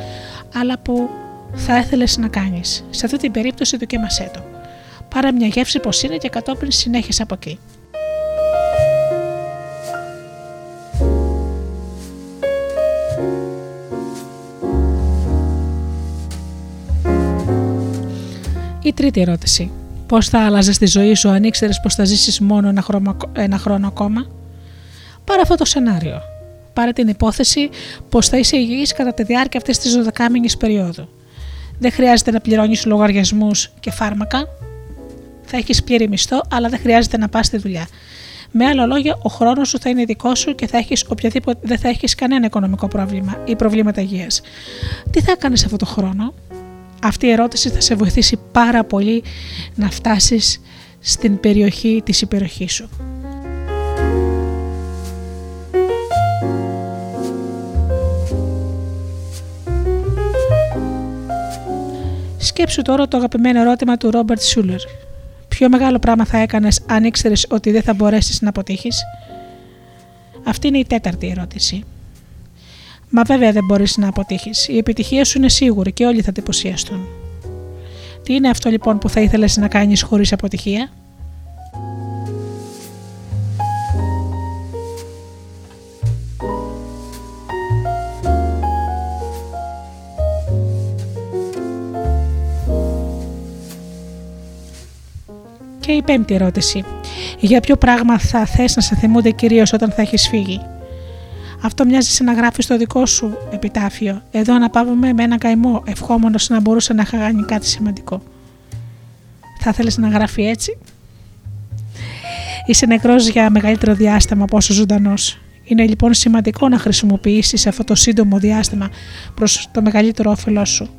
αλλά που θα ήθελες να κάνεις. Σε αυτή την περίπτωση δοκίμασέ το. Πάρε μια γεύση πως είναι και κατόπιν συνέχισε από εκεί. Η τρίτη ερώτηση. Πώς θα άλλαζες τη ζωή σου αν ήξερες πως θα ζήσεις μόνο ένα, ένα χρόνο ακόμα; Πάρε αυτό το σενάριο. Πάρε την υπόθεση πως θα είσαι υγιής κατά τη διάρκεια αυτής της 12μηνη περίοδου. Δεν χρειάζεται να πληρώνεις λογαριασμούς και φάρμακα. Θα έχεις πλήρη μισθό, αλλά δεν χρειάζεται να πας στη δουλειά. Με άλλα λόγια, ο χρόνος σου θα είναι δικό σου και θα έχεις οποιαδήποτε, δεν θα έχεις κανένα οικονομικό πρόβλημα ή προβλήματα υγείας. Τι θα κάνει αυτό το χρόνο, αυτή η ερώτηση θα σε βοηθήσει πάρα πολύ να φτάσεις στην περιοχή της υπεροχής σου. Σκέψου τώρα το αγαπημένο ερώτημα του Ρόμπερτ Σούλερ. Ποιο μεγάλο πράγμα θα έκανες αν ήξερες ότι δεν θα μπορέσεις να αποτύχεις; Αυτή είναι η τέταρτη ερώτηση. Μα βέβαια δεν μπορείς να αποτύχεις. Η επιτυχία σου είναι σίγουρη και όλοι θα εντυπωσιαστούν. Τι είναι αυτό λοιπόν που θα ήθελες να κάνεις χωρίς αποτυχία; Και η πέμπτη ερώτηση. Για ποιο πράγμα θα θες να σε θυμούνται κυρίως όταν θα έχεις φύγει; Αυτό μοιάζει σε να γράφεις στο δικό σου επιτάφιο. Εδώ αναπαύουμε με ένα καημό, ευχόμενο να μπορούσε να κάνει κάτι σημαντικό. Θα θέλεις να γράφει έτσι; Είσαι νεκρός για μεγαλύτερο διάστημα από όσο ζωντανός. Είναι λοιπόν σημαντικό να χρησιμοποιήσεις αυτό το σύντομο διάστημα προς το μεγαλύτερο όφελός σου.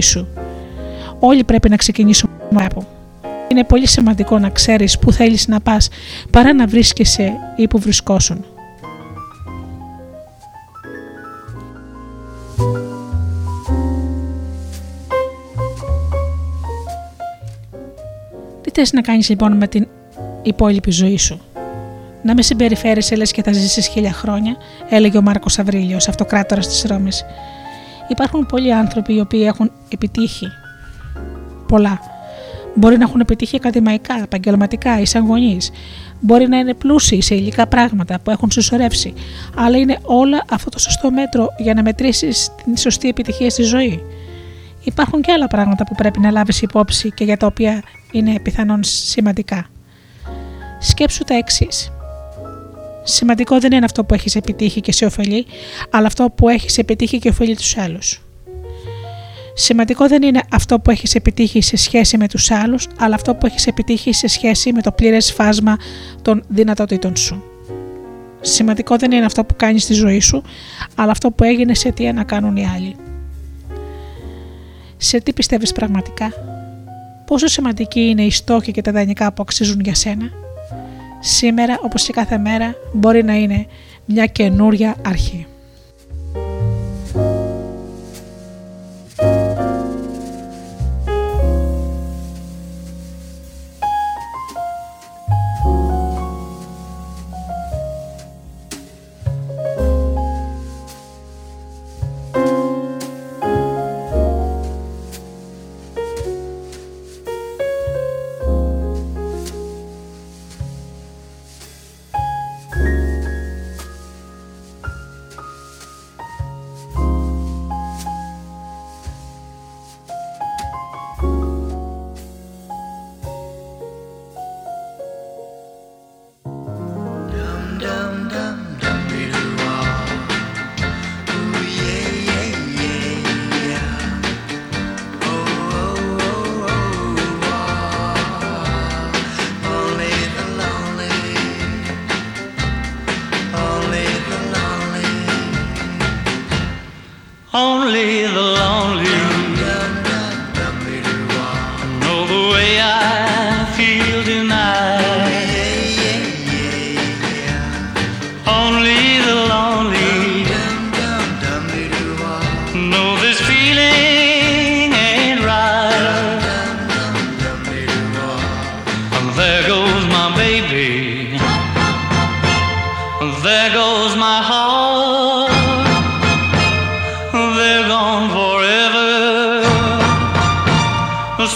σου. Όλοι πρέπει να ξεκινήσουμε από είναι πολύ σημαντικό να ξέρεις πού θέλεις να πας παρά να βρίσκεσαι ή που βρισκόσουν. Τι θες να κάνεις λοιπόν με την υπόλοιπη ζωή σου; Να με συμπεριφέρεσαι λες και θα ζήσεις χίλια χρόνια, έλεγε ο Μάρκος Αβρίλιος, αυτοκράτορας της Ρώμης. Υπάρχουν πολλοί άνθρωποι οι οποίοι έχουν επιτύχει πολλά Μπορεί να έχουν επιτύχει ακαδημαϊκά, επαγγελματικά ή σαν γονείς. Μπορεί να είναι πλούσιοι σε υλικά πράγματα που έχουν συσσωρεύσει. Αλλά είναι όλα αυτό το σωστό μέτρο για να μετρήσεις την σωστή επιτυχία στη ζωή. Υπάρχουν και άλλα πράγματα που πρέπει να λάβεις υπόψη και για τα οποία είναι πιθανόν σημαντικά. Σκέψου τα εξής. Σημαντικό δεν είναι αυτό που έχεις επιτύχει και σε ωφελεί, αλλά αυτό που έχεις επιτύχει και ωφελεί τους άλλους. Σημαντικό δεν είναι αυτό που έχεις επιτύχει σε σχέση με τους άλλους, αλλά αυτό που έχεις επιτύχει σε σχέση με το πλήρες φάσμα των δυνατοτήτων σου. Σημαντικό δεν είναι αυτό που κάνεις στη ζωή σου, αλλά αυτό που έγινε σε τι να κάνουν οι άλλοι. Σε τι πιστεύεις πραγματικά, πόσο σημαντική είναι η στόχη και τα δανεικά που αξίζουν για σένα; Σήμερα, όπως και κάθε μέρα, μπορεί να είναι μια καινούρια αρχή.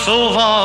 手法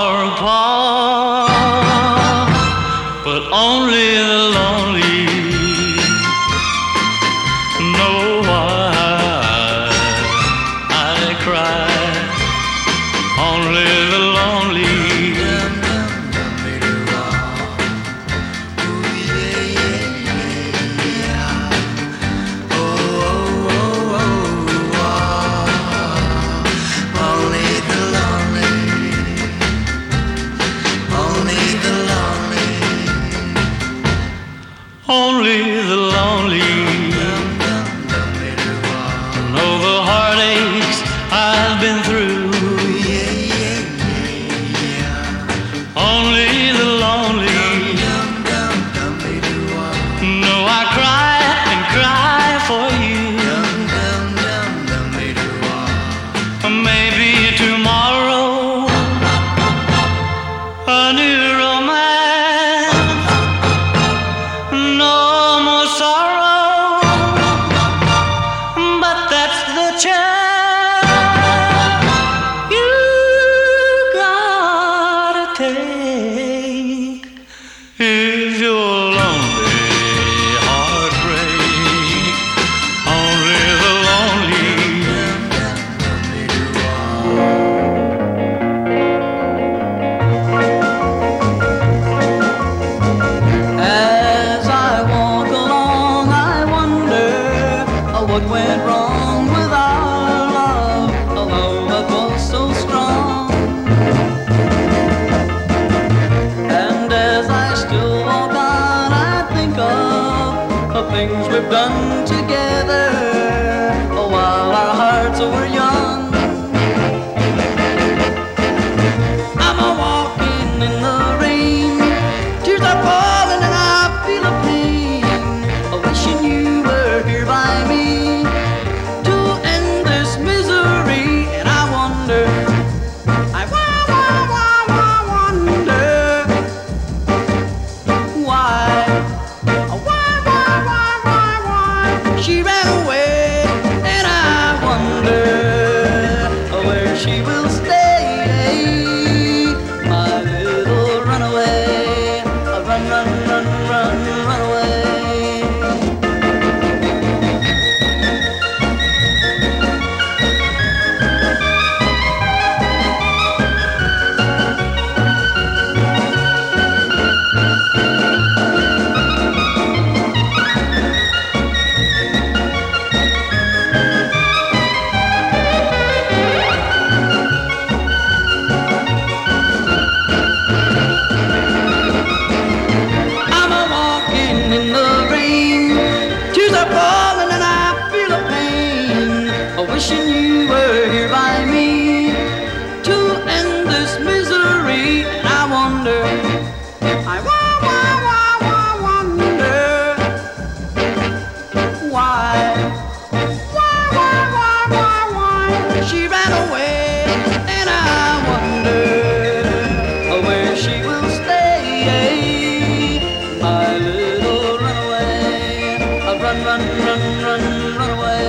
my little runaway. I run, run, run, run, run away.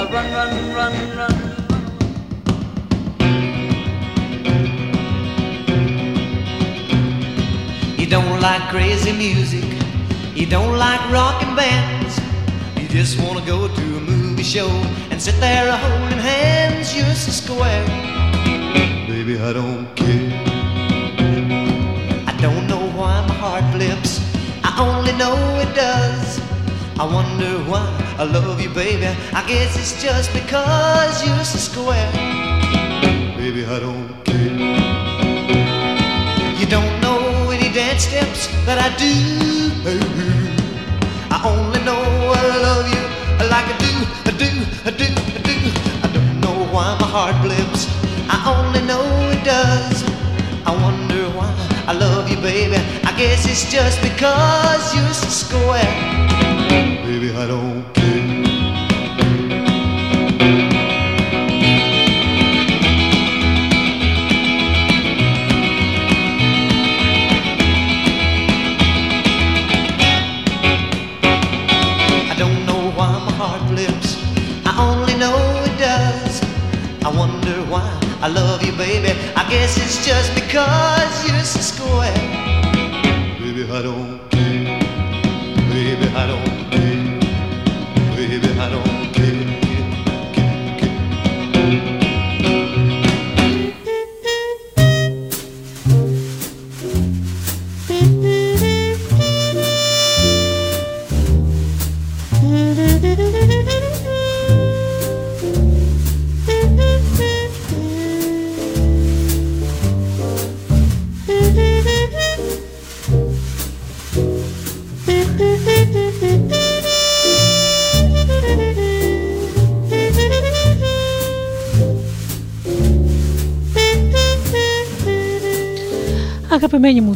I run, run, run, run. You don't like crazy music. You don't like rockin' bands. You just wanna go to a movie show and sit there holdin' hands. You're so square, baby. I don't care. Know it does. I wonder why I love you, baby. I guess it's just because you're so square. Baby, I don't care. You don't know any dance steps that I do, baby. I only know I love you like I do, I do, I do, I do. I don't know why my heart blips. I only know it does. I wonder why I love you, baby. I guess it's just because you're so square. Baby, I don't care. I don't know why my heart blips. I only know it does. I wonder why I love you, baby. I guess it's just because you're so square.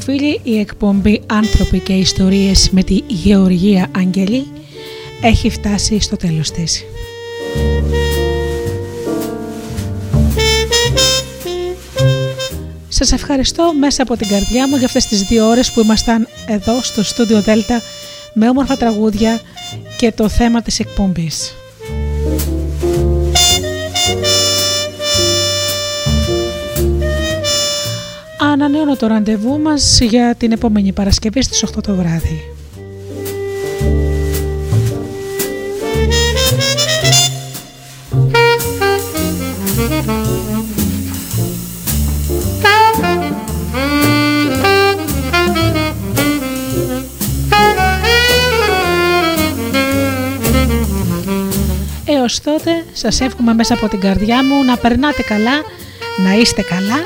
Φίλοι, η εκπομπή «Άνθρωποι και ιστορίες» με τη Γεωργία Αγγελή έχει φτάσει στο τέλος της. Σας ευχαριστώ μέσα από την καρδιά μου για αυτές τις δύο ώρες που ήμασταν εδώ στο στούντιο Δέλτα με όμορφα τραγούδια και το θέμα της εκπομπής. Ανανεώνω το ραντεβού μας για την επόμενη Παρασκευή στις 8 το βράδυ. Έως τότε σας εύχομαι μέσα από την καρδιά μου να περνάτε καλά, να είστε καλά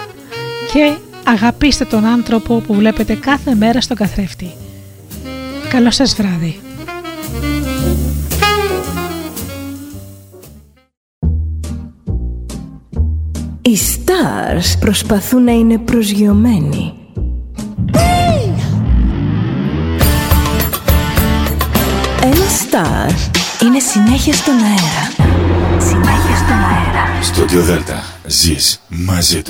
και αγαπήστε τον άνθρωπο που βλέπετε κάθε μέρα στον καθρέφτη. Καλό σας βράδυ. Οι stars προσπαθούν να είναι προσγειωμένοι. Ένα star είναι συνέχεια στον αέρα. Συνέχεια στον αέρα. Στο Δέλτα ζεις μαζί του.